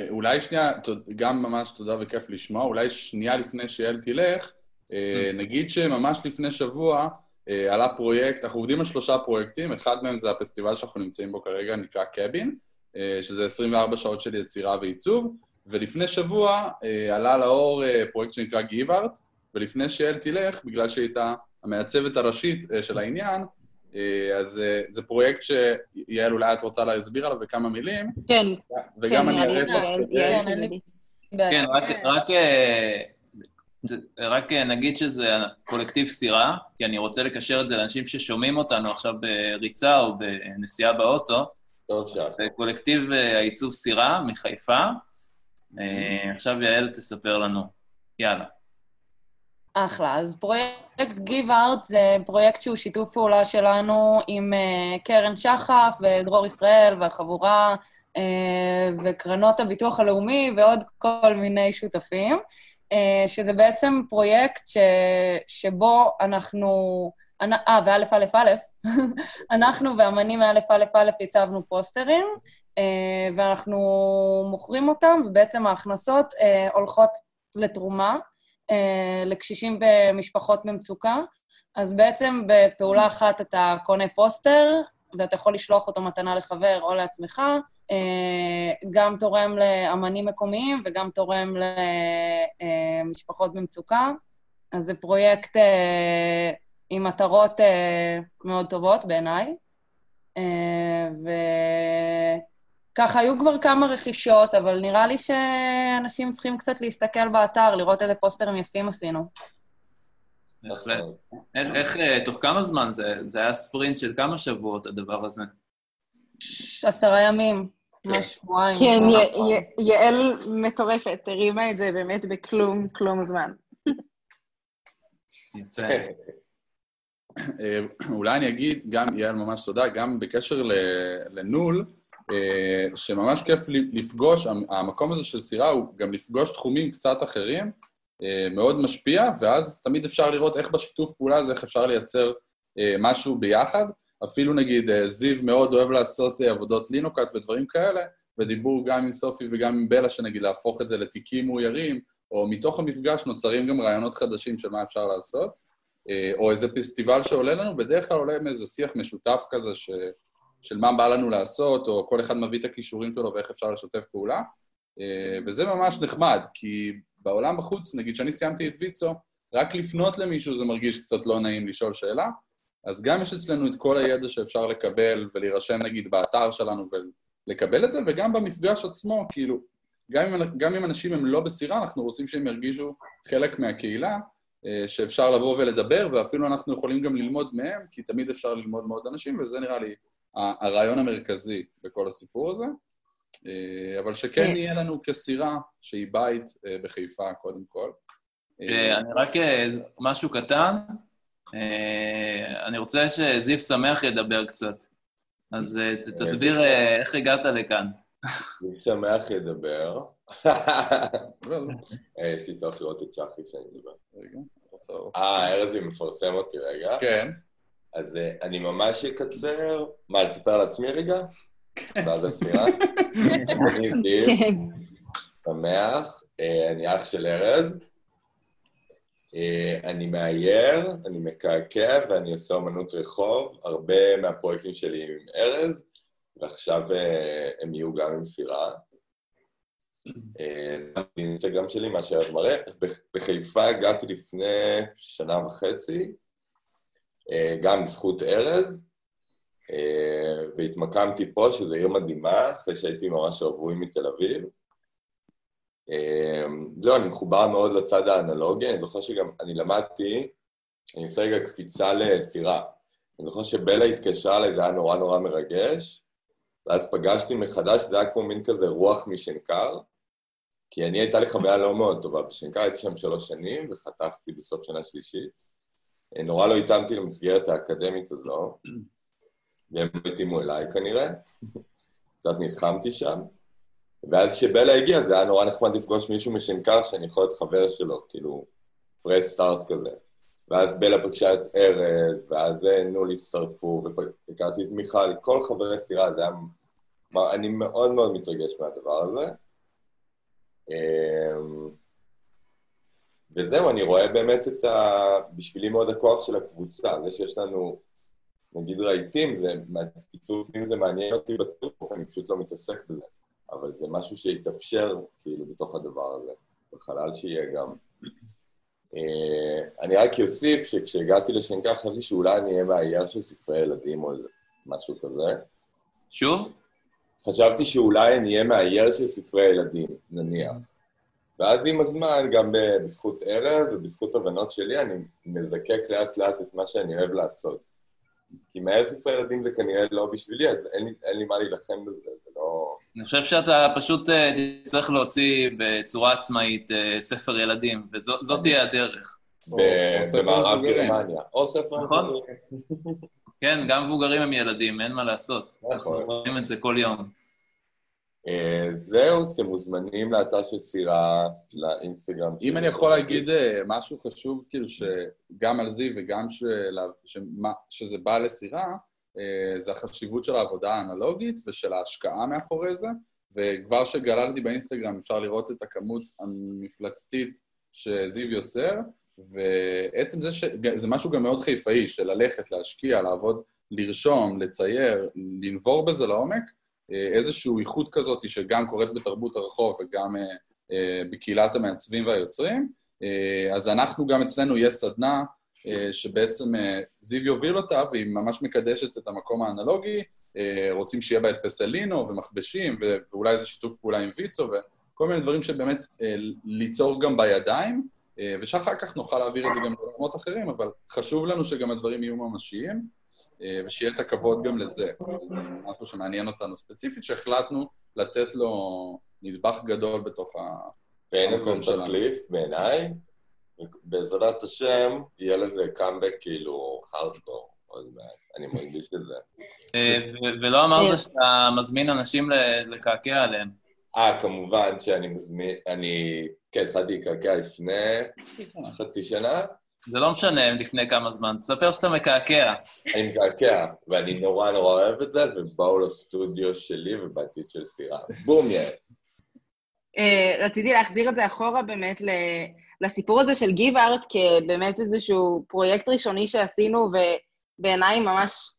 אולי שנייה, גם ממש תודה וכיף לשמוע, אולי שנייה לפני שיעל תלך, אה, נגיד שממש לפני שבוע אה, עלה פרויקט, אנחנו עובדים על שלושה פרויקטים, אחד מהם זה הפסטיבל שאנחנו נמצאים בו כרגע, נקרא קבין, אה, שזה 24 שעות של יצירה ועיצוב, ולפני שבוע עלה לאור פרויקט שנקרא גיב-ארט, ולפני שיעל תלך, בגלל שהיא הייתה המעצבת הראשית של העניין, אז אה, זה פרויקט שיעל, אולי את רוצה להסביר עליו בכמה מילים, כן, וגם כן, אני אראה תוך כדי... כן, רק, רק, אה, אה, נגיד שזה קולקטיב סירה, כי אני רוצה לקשר את זה לאנשים ששומעים אותנו עכשיו בריצה או בנסיעה באוטו. טוב שאלה. זה קולקטיב אה, העיצוב סירה מחיפה. אה, עכשיו יעל תספר לנו. יאללה. אחלה. אז פרויקט Give Art זה פרויקט שהוא שיתוף פעולה שלנו עם uh, קרן שחף ודרור ישראל והחבורה uh, וקרנות הביטוח הלאומי ועוד כל מיני שותפים, uh, שזה בעצם פרויקט ש, שבו אנחנו... אנ- אה, ואלף אלף אלף, <laughs> אנחנו ואמנים מאלף אלף אלף הצבנו פוסטרים, uh, ואנחנו מוכרים אותם, ובעצם ההכנסות uh, הולכות לתרומה. אה, לקשישים במשפחות במצוקה. אז בעצם בפעולה אחת אתה קונה פוסטר, ואתה יכול לשלוח אותו מתנה לחבר או לעצמך, אה, גם תורם לאמנים מקומיים וגם תורם למשפחות במצוקה. אז זה פרויקט אה, עם מטרות אה, מאוד טובות בעיניי. אה, וככה, היו כבר כמה רכישות, אבל נראה לי שאנשים צריכים קצת להסתכל באתר, לראות איזה פוסטרים יפים עשינו. בהחלט. איך, איך, אה, תוך כמה זמן זה? זה היה ספרינט של כמה שבועות, הדבר הזה. עשרה ימים, ממש שבועיים. כן, יעל מטורפת, הרימה את זה באמת בכלום, כלום זמן. <laughs> יפה. אה, אולי אני אגיד, גם, יעל, ממש תודה, גם בקשר לנול, שממש כיף לפגוש, המ- המקום הזה של סירה הוא גם לפגוש תחומים קצת אחרים, אה, מאוד משפיע, ואז תמיד אפשר לראות איך בשיתוף פעולה הזה, איך אפשר לייצר אה, משהו ביחד. אפילו נגיד אה, זיו מאוד אוהב לעשות אה, עבודות לינוקאט ודברים כאלה, ודיבור גם עם סופי וגם עם בלה, שנגיד להפוך את זה לתיקים מאוירים, או מתוך המפגש נוצרים גם רעיונות חדשים של מה אפשר לעשות. אה, או איזה פסטיבל שעולה לנו, בדרך כלל עולה מאיזה שיח משותף כזה ש... של מה בא לנו לעשות, או כל אחד מביא את הכישורים שלו ואיך אפשר לשתף פעולה. אה, וזה ממש נחמד, כי בעולם בחוץ, נגיד שאני סיימתי את ויצו, רק לפנות למישהו זה מרגיש קצת לא נעים לשאול שאלה, אז גם יש אצלנו את כל הידע שאפשר לקבל ולהירשם נגיד באתר שלנו ולקבל את זה, וגם במפגש עצמו, כאילו, גם אם, גם אם אנשים הם לא בסירה, אנחנו רוצים שהם ירגישו חלק מהקהילה, אה, שאפשר לבוא ולדבר, ואפילו אנחנו יכולים גם ללמוד מהם, כי תמיד אפשר ללמוד מעוד אנשים, וזה נראה לי הרעיון המרכזי בכל הסיפור הזה. אה, אבל שכן כן. יהיה לנו כסירה שהיא בית אה, בחיפה, קודם כל. אה, אני רק אה, משהו קטן. אה, אני רוצה שזיו שמח ידבר קצת. אז אה, תסביר אה, איך הגעת לכאן. אני שמח לדבר. <laughs> אה, יש לי צורך לראות את צ'חי שאני מדבר. רגע, אני רוצה לראות. אה, ארזי מפרסם אותי רגע. כן. אז אה, אני ממש אקצר. מה, לספר על עצמי רגע? ואז הספירה? אני <laughs> זיו, כן. שמח, אה, אני אח של ארז. אה, אני מאייר, אני מקעקע ואני עושה אמנות רחוב. הרבה מהפרויקטים שלי עם ארז, ועכשיו הם יהיו גם עם סירה. זה האינסטגרם שלי, מה שארז מראה. בח- בחיפה הגעתי לפני שנה וחצי, גם בזכות ארז, אה, והתמקמתי פה, שזו עיר מדהימה, אחרי שהייתי ממש רווי מתל אביב. אה, זהו, אני מחובר מאוד לצד האנלוגי, אני זוכר שגם אני למדתי, אני עושה רגע קפיצה לסירה. אני זוכר שבלה התקשרה אליי, זה היה נורא נורא מרגש, ואז פגשתי מחדש, זה היה כמו מין כזה רוח משנקר, כי אני הייתה לי חוויה לא מאוד טובה בשנקר, הייתי שם שלוש שנים וחתכתי בסוף שנה שלישית. אה, נורא לא התאמתי למסגרת האקדמית הזו, והם לא התאימו אליי כנראה, קצת נלחמתי שם. ואז כשבלה הגיע, זה היה נורא נחמד לפגוש מישהו משנקר שאני יכול להיות חבר שלו, כאילו, פרש סטארט כזה. ואז בלה פגשה את ארז, ואז אה, נול הצטרפו, והכרתי את מיכל, כל חברי סירה, זה היה... כלומר, אני מאוד מאוד מתרגש מהדבר הזה. וזהו, אני רואה באמת את ה... בשבילי מאוד הכוח של הקבוצה, זה שיש לנו, נגיד רהיטים, זה, עיצוב פנים זה מעניין אותי בטירוף, אני פשוט לא מתעסק בזה, אבל זה משהו שיתאפשר, כאילו, בתוך הדבר הזה, בחלל שיהיה גם. אה, אני רק אוסיף שכשהגעתי לשנקר חשבתי שאולי אני אהיה מאייר של ספרי ילדים או משהו כזה. שוב? חשבתי שאולי אני אהיה מאייר של ספרי ילדים, נניח. ואז עם הזמן, גם בזכות ארז ובזכות הבנות שלי, אני מזקק לאט לאט את מה שאני אוהב לעשות. כי מאייר ספרי ילדים זה כנראה לא בשבילי, אז אין לי, אין לי מה להילחם בזה, זה לא... אני חושב שאתה פשוט אה, תצטרך להוציא בצורה עצמאית אה, ספר ילדים, וזאת תהיה הדרך. במערב. גרמניה. או ספר נכון. כן, גם מבוגרים הם ילדים, אין מה לעשות. נכון. אנחנו רואים את זה כל יום. זהו, אתם מוזמנים לאתר של סירה, לאינסטגרם. אם אני יכול להגיד אה, משהו חשוב, כאילו, שגם על זיו וגם שזה בא לסירה, אה, זה החשיבות של העבודה האנלוגית ושל ההשקעה מאחורי זה, וכבר שגללתי באינסטגרם אפשר לראות את הכמות המפלצתית שזיו יוצר, ועצם זה שזה משהו גם מאוד חיפאי, של ללכת, להשקיע, לעבוד, לרשום, לצייר, לנבור בזה לעומק, איזושהי איכות כזאת שגם קורית בתרבות הרחוב וגם אה, אה, בקהילת המעצבים והיוצרים. אה, אז אנחנו, גם אצלנו יש סדנה אה, שבעצם אה, זיו יוביל אותה, והיא ממש מקדשת את המקום האנלוגי, אה, רוצים שיהיה בה את פסלינו ומכבשים, ואולי איזה שיתוף פעולה עם ויצו, וכל מיני דברים שבאמת אה, ליצור גם בידיים, אה, ושאחר כך נוכל להעביר את זה גם למקומות אחרים, אבל חשוב לנו שגם הדברים יהיו ממשיים, אה, ושיהיה את הכבוד גם לזה. זה משהו שמעניין אותנו ספציפית, שהחלטנו לתת לו נדבך גדול בתוך ה... ואין לזה. תחליף בעיניי. בעזרת השם, יהיה לזה קאמבק כאילו הארדקור עוד מעט. אני מרגיש את זה. אה, ולא אמרת שאתה מזמין אנשים לקעקע עליהם. אה, כמובן שאני מזמין, אני, כן, התחלתי לקעקע לפני חצי שנה. זה לא משנה לפני כמה זמן, תספר שאתה מקעקע. אני מקעקע, ואני נורא נורא אוהב את זה, ובאו לסטודיו שלי ובעתיד של סירה. בום, יאללה. אה, רציתי להחזיר את זה אחורה באמת לסיפור הזה של גיב ארט כבאמת איזשהו פרויקט ראשוני שעשינו, ובעיניי ממש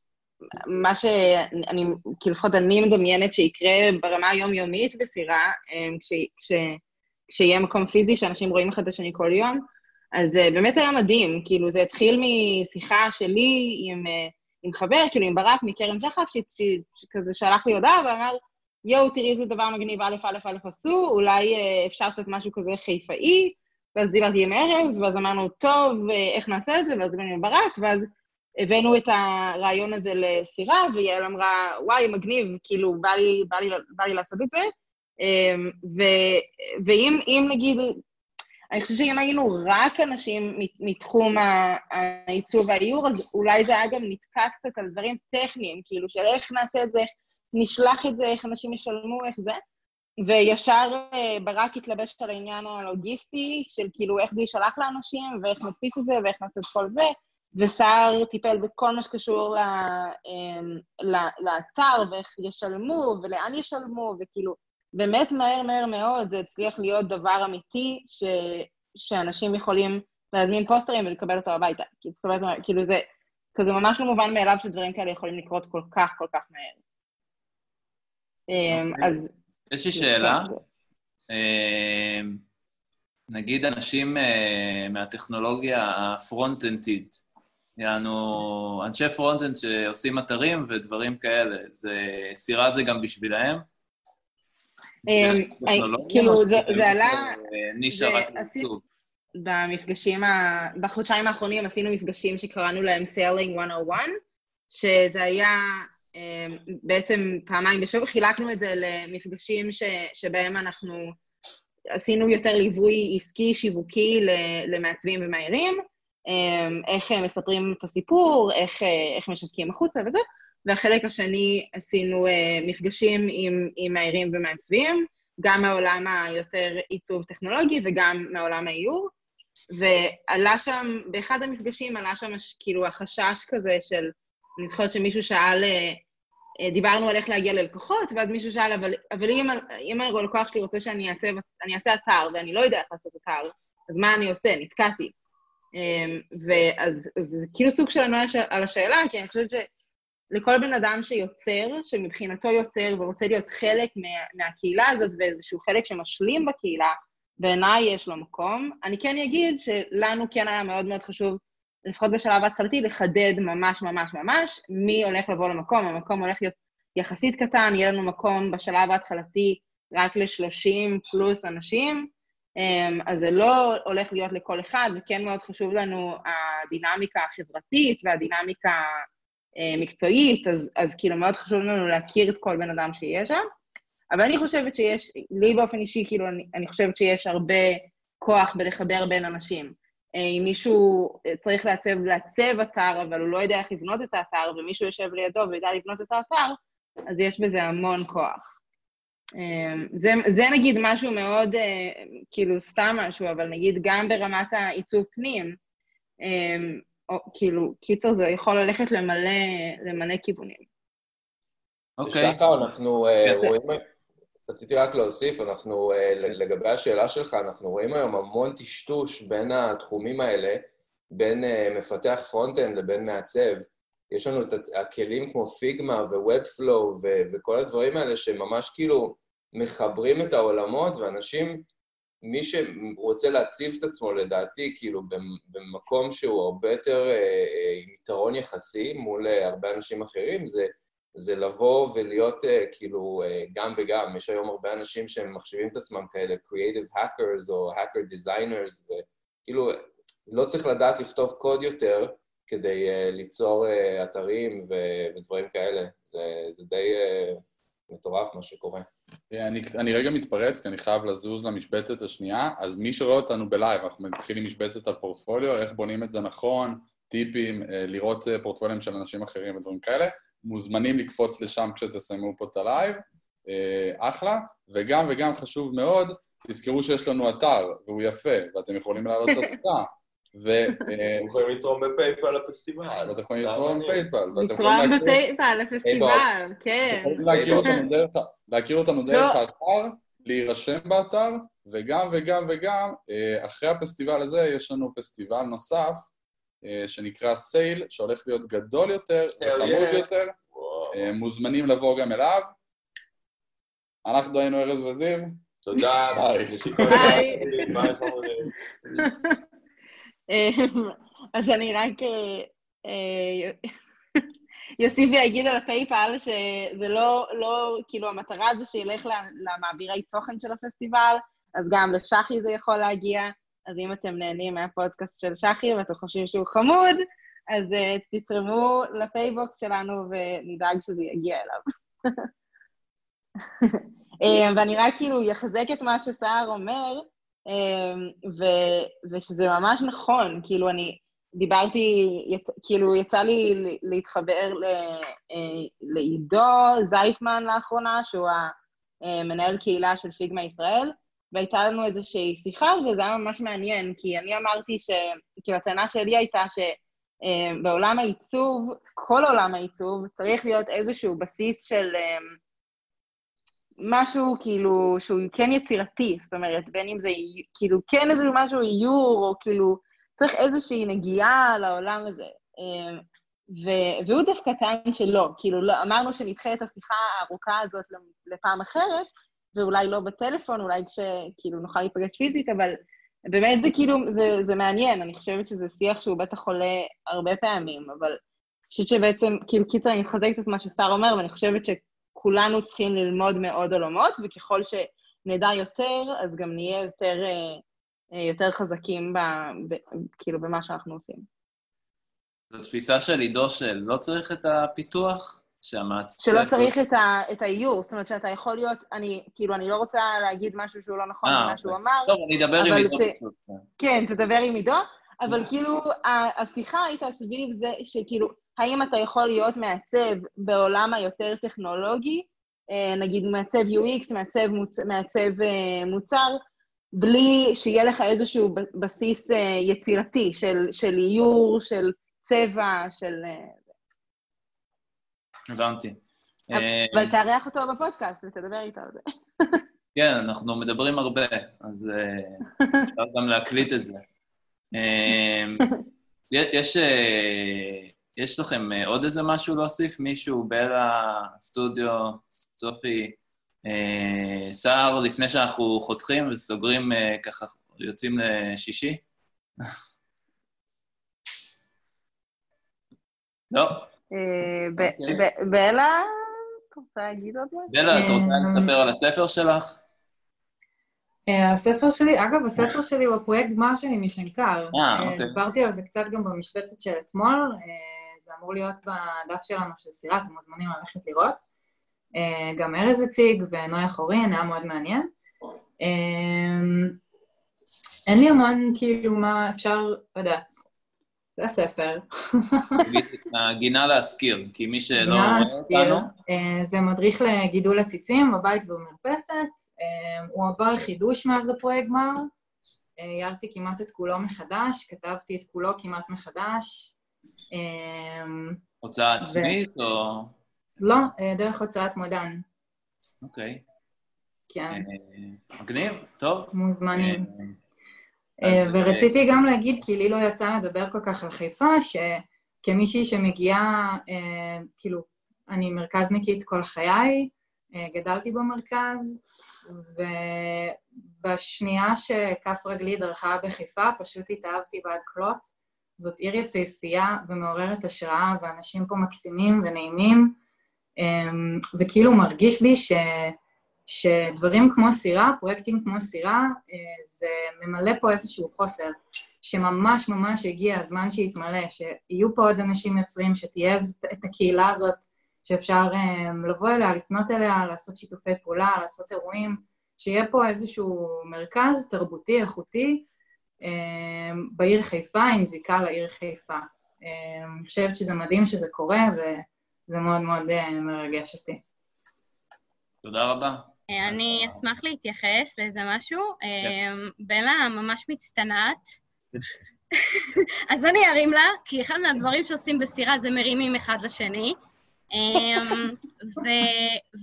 מה שאני, כאילו לפחות אני מדמיינת שיקרה ברמה היומיומית בסירה, אה, כש, כש, כשיהיה מקום פיזי שאנשים רואים אחד את השני כל יום, אז זה באמת היה מדהים, כאילו זה התחיל משיחה שלי עם, אה, עם חבר, כאילו עם ברק מקרן שחף, שכזה שלח לי הודעה ואמר, יואו, תראי איזה דבר מגניב, א', א', א', עשו, אולי אה, אפשר לעשות משהו כזה חיפאי, ואז דיברתי עם ארז, ואז אמרנו, טוב, אה, איך נעשה את זה? ואז דיברנו עם ברק, ואז הבאנו את הרעיון הזה לסירה, ויעל אמרה, וואי, מגניב, כאילו, בא לי, בא לי, בא לי לעשות את זה. אמ, ואם אם נגיד, אני חושבת שאם היינו רק אנשים מת- מתחום העיצוב והאיור, אז אולי זה היה גם נתקע קצת על דברים טכניים, כאילו, של איך נעשה את זה, איך נשלח את זה, איך אנשים ישלמו, איך זה. וישר אה, ברק התלבש על העניין הלוגיסטי, של כאילו איך זה יישלח לאנשים, ואיך נדפיס את זה, ואיך נעשה את כל זה, וסער טיפל בכל מה שקשור ל- לאתר, ואיך ישלמו, ולאן ישלמו, וכאילו, באמת מהר מהר מאוד זה הצליח להיות דבר אמיתי, ש, שאנשים יכולים להזמין פוסטרים ולקבל אותו הביתה. כאילו, זה כזה ממש לא מובן מאליו שדברים כאלה יכולים לקרות כל כך כל כך מהר. אמ, אוקיי. אז... יש לי שאלה. כן, אה, נגיד אנשים אה, מהטכנולוגיה הפרונט-אנדית, יענו אנשי front-end שעושים אתרים ודברים כאלה, זה, סירה זה גם בשבילהם? אמ, טכנולוגיה, כאילו, או זה- עלה- אה, נישה רק לעיצוב? במפגשים, ה... בחודשיים האחרונים עשינו מפגשים שקראנו להם Sailing 101, שזה היה אמ, בעצם פעמיים בשבוע, חילקנו את זה למפגשים ש... שבהם אנחנו עשינו יותר ליווי עסקי, שיווקי למעצבים ומאיירים, אמ, איך מספרים את הסיפור, איך, אה, איך משווקים החוצה וזה, והחלק השני עשינו אה, מפגשים עם, עם מאיירים ומעצבים, גם מהעולם היותר עיצוב טכנולוגי וגם מהעולם האיור. ועלה שם, באחד המפגשים עלה שם כאילו החשש כזה של, אני זוכרת שמישהו שאל, אה, אה, דיברנו על איך להגיע ללקוחות, ואז מישהו שאל, אבל, אבל אם, אם הלקוח שלי רוצה שאני אעצב, אני אעשה אתר, ואני לא יודע איך לעשות אתר, אז מה אני עושה? נתקעתי. אמ, ואז אז זה כאילו סוג של ש- על השאלה, כי אני חושבת שלכל בן אדם שיוצר, שמבחינתו יוצר ורוצה להיות חלק מה, מהקהילה הזאת ואיזשהו חלק שמשלים בקהילה, בעיניי יש לו מקום. אני כן אגיד שלנו כן היה מאוד מאוד חשוב, לפחות בשלב ההתחלתי, לחדד ממש ממש ממש מי הולך לבוא למקום. המקום הולך להיות יחסית קטן, יהיה לנו מקום בשלב ההתחלתי רק ל-30 פלוס אנשים, אמ, אז זה לא הולך להיות לכל אחד, וכן מאוד חשוב לנו הדינמיקה החברתית והדינמיקה המקצועית, אז, אז כאילו מאוד חשוב לנו להכיר את כל בן אדם שיהיה שם. אבל אני חושבת שיש, לי באופן אישי, כאילו, אני, אני חושבת שיש הרבה כוח בלחבר בין אנשים. אה, אם מישהו צריך לעצב, לעצב אתר, אבל הוא לא יודע איך לבנות את האתר, ומישהו יושב לידו ויודע לבנות את האתר, אז יש בזה המון כוח. זה, זה נגיד משהו מאוד, אה, כאילו, סתם משהו, אבל נגיד גם ברמת העיצוב פנים, או, כאילו, קיצר, זה יכול ללכת למלא, למלא כיוונים. אוקיי. שחר, אנחנו כן. רואים... רציתי רק להוסיף, אנחנו, אה, לגבי השאלה שלך, אנחנו רואים היום המון טשטוש בין התחומים האלה, בין אה, מפתח front-end לבין מעצב. יש לנו את הכלים כמו פיגמה ו-Webflow ו- וכל הדברים האלה שממש כאילו מחברים את העולמות, ואנשים, מי שרוצה להציב את עצמו, לדעתי, כאילו במ- במקום שהוא הרבה יותר אה, אה, עם יתרון יחסי מול אה, הרבה אנשים אחרים, זה זה לבוא ולהיות כאילו גם וגם. יש היום הרבה אנשים שהם מחשיבים את עצמם כאלה creative hackers או hacker designers, וכאילו לא צריך לדעת לכתוב קוד יותר כדי ליצור אתרים ודברים כאלה. זה, זה די מטורף מה שקורה. אני, אני רגע מתפרץ, כי אני חייב לזוז למשבצת השנייה, אז מי שרואה אותנו בלייב, אנחנו מתחילים משבצת על פורטפוליו, איך בונים את זה נכון, טיפים, אה, לראות אה, פורטפוליו של אנשים אחרים ודברים כאלה. מוזמנים לקפוץ לשם כשתסיימו פה את הלייב. אה, אחלה, וגם וגם חשוב מאוד, תזכרו שיש לנו אתר, והוא יפה, ואתם יכולים לעלות לסירה, אתם יכולים לתרום בפייפל לפסטיבל. ואתם יכולים לתרום בפייפל, לתרום בפייפל לפסטיבל, כן. להכיר אותנו דרך אותנו דרך לא. האתר, להירשם באתר, וגם וגם וגם, אה, אחרי הפסטיבל הזה יש לנו פסטיבל נוסף, אה, שנקרא סייל, שהולך להיות גדול יותר וחמוד. יותר. אה, מוזמנים לבוא גם אליו. אנחנו היינו ארז וזיו, תודה. ביי. ביי. <laughs> מיני- ביי, חמודים. אמ, אז אני רק יוסיף ויגיד על הפייפל שזה לא, לא, כאילו המטרה זה שילך למעבירי תוכן של הפסטיבל, אז גם לשחי זה יכול להגיע, אז אם אתם נהנים מהפודקאסט של שחי ואתם חושבים שהוא חמוד, אז אה, תתרמו לפייבוקס שלנו ונדאג שזה יגיע אליו. ואני רק כאילו אחזק את מה שסער אומר, ו- ושזה ממש נכון, כאילו אני דיברתי, יצ, כאילו יצא לי להתחבר אה, לעידו זייפמן לאחרונה, שהוא המנהל קהילה של פיגמה ישראל, והייתה לנו איזושהי שיחה על זה, זה היה ממש מעניין, כי אני אמרתי ש... כאילו הטענה שלי הייתה שבעולם העיצוב, כל עולם העיצוב, צריך להיות איזשהו בסיס של... אמ, משהו כאילו שהוא כן יצירתי, זאת אומרת, בין אם זה כאילו כן איזה משהו איור, או כאילו צריך איזושהי נגיעה לעולם הזה. אה, ו- והוא דווקא טען שלא, כאילו לא, אמרנו שנדחה את השיחה הארוכה הזאת לפעם אחרת, ואולי לא בטלפון, אולי כשכאילו נוכל להיפגש פיזית, אבל באמת זה כאילו, זה, זה מעניין, אני חושבת שזה שיח שהוא בטח עולה הרבה פעמים, אבל אני חושבת שבעצם, כאילו, קיצר, אני מחזקת את מה שסער אומר, ואני חושבת ש... כולנו צריכים ללמוד מאוד עולמות, וככל שנדע יותר, אז גם נהיה יותר, אה, אה, יותר חזקים ב, ב, כאילו במה שאנחנו עושים. זו תפיסה של עידו של לא צריך את הפיתוח? שהמעצב... שלא צריך את, ה, את האיור, זאת אומרת שאתה יכול להיות, אני, כאילו, אני לא רוצה להגיד משהו שהוא לא נכון אה, ממה אוקיי. שהוא אמר. טוב, אני אדבר עם עידו ש-. כן. תדבר עם עידו, אבל <laughs> כאילו, השיחה הייתה סביב זה שכאילו, האם אתה יכול להיות מעצב בעולם היותר טכנולוגי, אה, נגיד מעצב UX, מעצב, מוצ... מעצב אה, מוצר, בלי שיהיה לך איזשהו בסיס אה, יצירתי של, של איור, של צבע, של... הבנתי. אבל- תארח אותו בפודקאסט ותדבר איתו על זה. <laughs> כן, אנחנו מדברים הרבה, אז אפשר גם להקליט את זה. <laughs> יש, יש לכם אה, עוד איזה משהו להוסיף? מישהו, בלה, סטודיו, סופי, אה, סער, לפני שאנחנו חותכים וסוגרים אה, ככה, יוצאים לשישי? <laughs> לא? אה, אוקיי. בלה, את רוצה להגיד עוד משהו? בלה, את רוצה אה, לספר על הספר שלך? הספר שלי, אגב, הספר שלי הוא הפרויקט גמר שלי משנקר. אה, אוקיי. דיברתי על זה קצת גם במשבצת של אתמול, אמור להיות בדף שלנו של סירה, אתם מוזמנים ללכת לראות. אה, גם ארז הציג ונויה חורין, היה מאוד מעניין. אה, אין לי המון, כאילו, מה אפשר לדעת. זה הספר. הגינה להזכיר, כי מי שלא רואה. אותנו... אה, זה מדריך לגידול עציצים בבית ובמרפסת. הוא עבר חידוש מאז הפרויקט גמר. הערתי כמעט את כולו מחדש, כתבתי את כולו כמעט מחדש. אה, הוצאה עצמית, או... לא, אה, דרך הוצאת מודן. אוקיי. כן, אה, מגניב, טוב. מוזמנים. אה, ורציתי גם להגיד, כי לי לא יצא לדבר כל כך על חיפה, שכמישהי שמגיעה, כאילו, אני מרכזניקית כל חיי, גדלתי במרכז, ובשנייה שכף רגלי דרכה בחיפה, פשוט התאהבתי בעד כלות. זאת עיר יפהפייה ומעוררת השראה, ואנשים פה מקסימים ונעימים, אה, וכאילו מרגיש לי ש... שדברים כמו סירה, פרויקטים כמו סירה, אה, זה ממלא פה איזשהו חוסר, שממש ממש הגיע הזמן שיתמלא, שיהיו פה עוד אנשים יוצרים, שתהיה את הקהילה הזאת שאפשר אה, לבוא אליה, לפנות אליה, לעשות שיתופי פעולה, לעשות אירועים, שיהיה פה איזשהו מרכז תרבותי, איכותי, בעיר חיפה, עם זיקה לעיר חיפה. אה, אני חושבת שזה מדהים שזה קורה, וזה מאוד מאוד אה, מרגש אותי. תודה רבה. אה, אני אשמח להתייחס לאיזה משהו. אה, בלה ממש מצטנעת. <laughs> אז אני ארים לה, כי אחד מהדברים שעושים בסירה זה מרימים אחד לשני. אמ,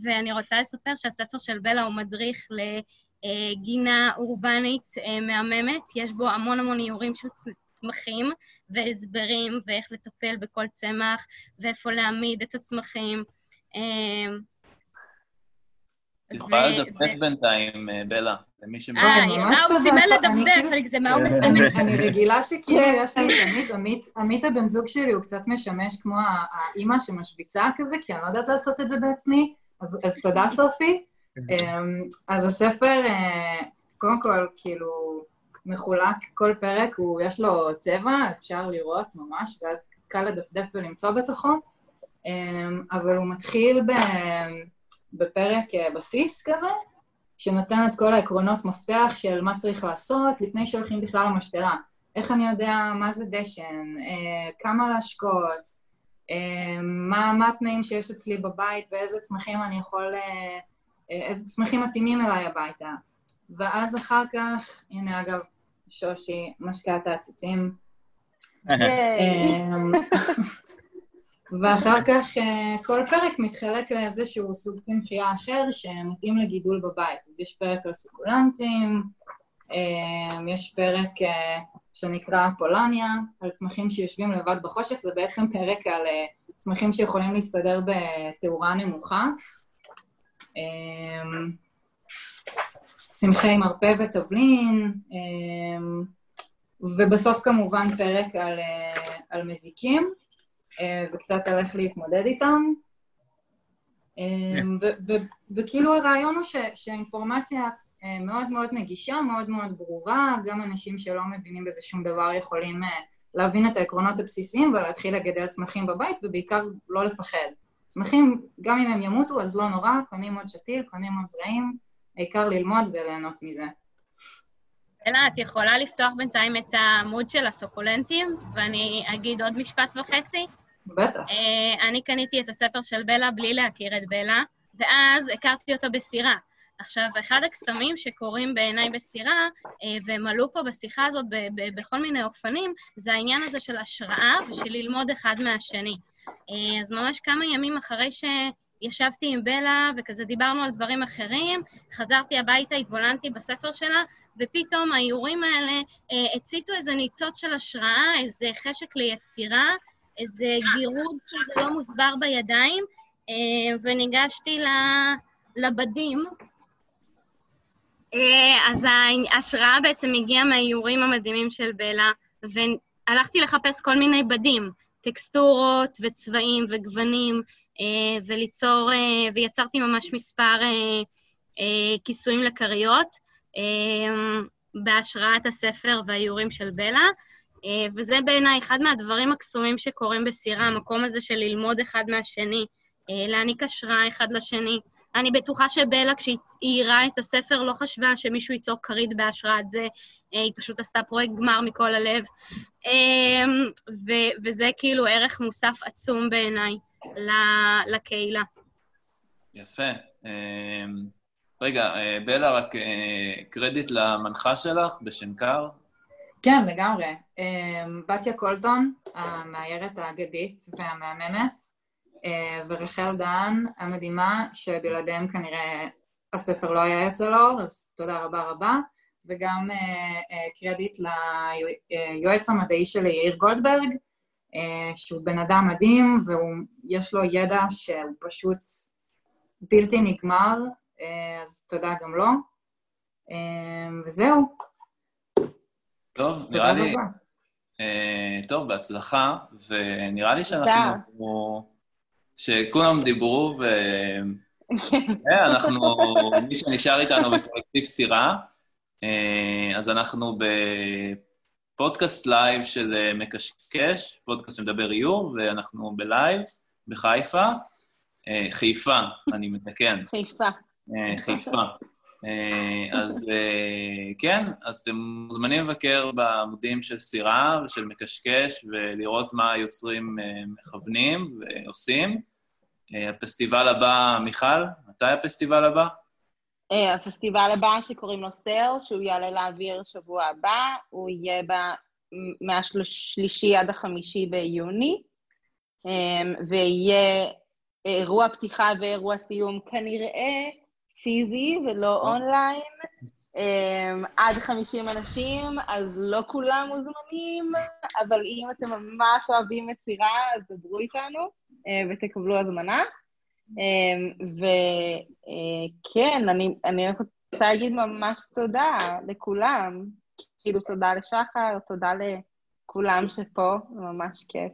ואני רוצה לספר שהספר של בלה הוא מדריך לגינה אורבנית אה, מהממת. יש בו המון המון איורים של צמחים והסברים ואיך לטפל בכל צמח ואיפה להעמיד את הצמחים. אמ, את יכולה לדפדף בינתיים, אה, בלה, למי ש... אה, ממש אה, הוא טובה, סימן לדפדף, אני- זה מה הוא. מסמן. אני, אני רגילה שכאילו כן. יש לי את עמית, עמית, הבן זוג שלי הוא קצת משמש כמו האימא שמשוויצה כזה, כי אני לא יודעת לעשות את זה בעצמי, אז, אז תודה סופי. אמ, אז הספר, אה, קודם כל, כאילו, מחולק, כל פרק, הוא, יש לו צבע, אפשר לראות ממש, ואז קל לדפדף ולמצוא בתוכו, אמ, אבל הוא מתחיל ב, בפרק אה, בסיס כזה, שנותן את כל העקרונות מפתח של מה צריך לעשות לפני שהולכים בכלל למשתלה. איך אני יודע מה זה דשן, אה, כמה להשקות, מה, מה התנאים שיש אצלי בבית ואיזה צמחים אני יכול, איזה צמחים מתאימים אליי הביתה. ואז אחר כך, הנה אגב, שושי משקה את העציצים. אמ, <laughs> ואחר כך אה, כל פרק מתחלק לאיזשהו סוג צמחייה אחר שמתאים לגידול בבית. אז יש פרק על סוקולנטים, אה, יש פרק אה, שנקרא פולניה, על צמחים שיושבים לבד בחושך, זה בעצם פרק על אה, צמחים שיכולים להסתדר בתאורה נמוכה. צמחי מרפא ותבלין, אה, ובסוף כמובן פרק על, אה, על מזיקים. אה, וקצת על איך להתמודד איתם. ו- וכאילו הרעיון הוא שהאינפורמציה אה, מאוד מאוד נגישה, מאוד מאוד ברורה, גם אנשים שלא מבינים בזה שום דבר יכולים להבין את העקרונות הבסיסיים ולהתחיל לגדל צמחים בבית, ובעיקר לא לפחד. צמחים, גם אם הם ימותו, אז לא נורא, קונים עוד שתיל, קונים עוד זרעים, העיקר ללמוד וליהנות מזה. אלה, את יכולה לפתוח בינתיים את העמוד של הסוקולנטים, ואני אגיד עוד משפט וחצי? בטח. אה, אני קניתי את הספר של בלה בלי להכיר את בלה, ואז הכרתי אותה בסירה. עכשיו, אחד הקסמים שקורים בעיניי בסירה, אה, והם עלו פה בשיחה הזאת בכל מיני אופנים, זה העניין הזה של השראה ושל ללמוד אחד מהשני. אה, אז ממש כמה ימים אחרי שישבתי עם בלה וכזה דיברנו על דברים אחרים, חזרתי הביתה, התבוננתי בספר שלה, ופתאום האיורים האלה אה, הציתו איזה ניצוץ של השראה, איזה חשק ליצירה, איזה גירוד שזה לא מוסבר בידיים, אה, וניגשתי לבדים. אה, אז ההשראה בעצם הגיעה מהאיורים המדהימים של בלה, והלכתי לחפש כל מיני בדים, טקסטורות וצבעים וגוונים, אה, וליצור, אה, ויצרתי ממש מספר אה, כיסויים לכריות, בהשראת הספר והאיורים של בלה. וזה בעיניי אחד מהדברים הקסומים שקורים בסירה, המקום הזה של ללמוד אחד מהשני, להעניק השראה אחד לשני. אני בטוחה שבלה, כשהיא עירה את הספר, לא חשבה שמישהו ייצור כרית בהשראת זה, היא פשוט עשתה פרויקט גמר מכל הלב. אה, ו- וזה כאילו ערך מוסף עצום בעיניי לקהילה. יפה. אה, רגע, אה, בלה, רק אה, קרדיט למנחה שלך בשנקר. כן, לגמרי. אמ, בתיה קולטון, המאיירת האגדית והמהממת, ורחל דהן המדהימה, שבלעדיהם כנראה הספר לא היה יוצא לאור, אז תודה רבה רבה. וגם אה, אה, קרדיט ליועץ המדעי שלי, יאיר גולדברג, אה, שהוא בן אדם מדהים, ויש לו ידע שהוא פשוט בלתי נגמר, אה, אז תודה גם לו. אה, וזהו. טוב, נראה לי... אה, טוב, בהצלחה, ונראה לי. שאנחנו... שכולם דיברו, ו... אה, אנחנו, מי שנשאר איתנו בקולקטיב סירה, אה, אז אנחנו בפודקאסט לייב של אה, מקשקש, פודקאסט שמדבר איור, ואנחנו בלייב בחיפה. חיפה, אני מתקן. חיפה. חיפה. אה, אז אה, כן, אז אתם מוזמנים לבקר בעמודים של סירה ושל מקשקש ולראות מה היוצרים אה, מכוונים ועושים. הפסטיבל הבא, מיכל, מתי הפסטיבל הבא? הפסטיבל הבא שקוראים לו סייל, שהוא יעלה לאוויר שבוע הבא, הוא יהיה ב... מהשלישי עד החמישי ביוני, ויהיה אירוע פתיחה ואירוע סיום כנראה פיזי ולא אונליין, אה, עד 50 אנשים, אז לא כולם מוזמנים, אבל אם אתם ממש אוהבים יצירה, אז דברו איתנו אה, ותקבלו הזמנה. וכן, אני, אני רק רוצה להגיד ממש תודה לכולם. כאילו, תודה לשחר, תודה לכולם שפה, ממש כיף.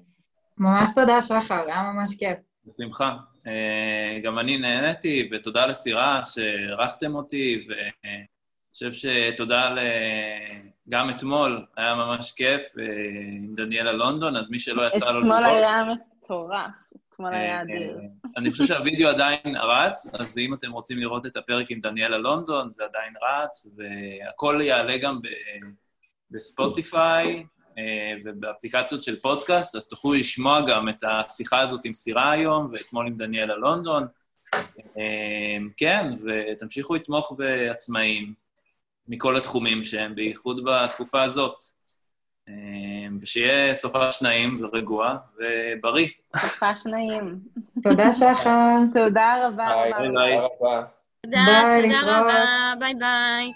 ממש תודה, שחר, היה ממש כיף. בשמחה. אה, גם אני נהניתי, ותודה לסירה שאירחתם אותי, ואני חושב שתודה ל... גם אתמול, היה ממש כיף אה, עם דניאלה לונדון, אז מי שלא יצא לו לראות... אתמול היה מטורף, אתמול אה, היה אדיר. אני חושב שהווידאו עדיין רץ, אז אם אתם רוצים לראות את הפרק עם דניאלה לונדון, זה עדיין רץ, והכל יעלה גם בספוטיפיי אה, ובאפליקציות של פודקאסט, אז תוכלו לשמוע גם את השיחה הזאת עם סירה היום, ואתמול עם דניאלה לונדון. אה, כן, ותמשיכו לתמוך בעצמאים מכל התחומים שהם, בייחוד בתקופה הזאת. אה, ושיהיה סופש נעים ורגוע ובריא. סופש נעים. תודה, שחר. תודה רבה ביי. ביי. תודה רבה. תודה. רבה, ביי ביי.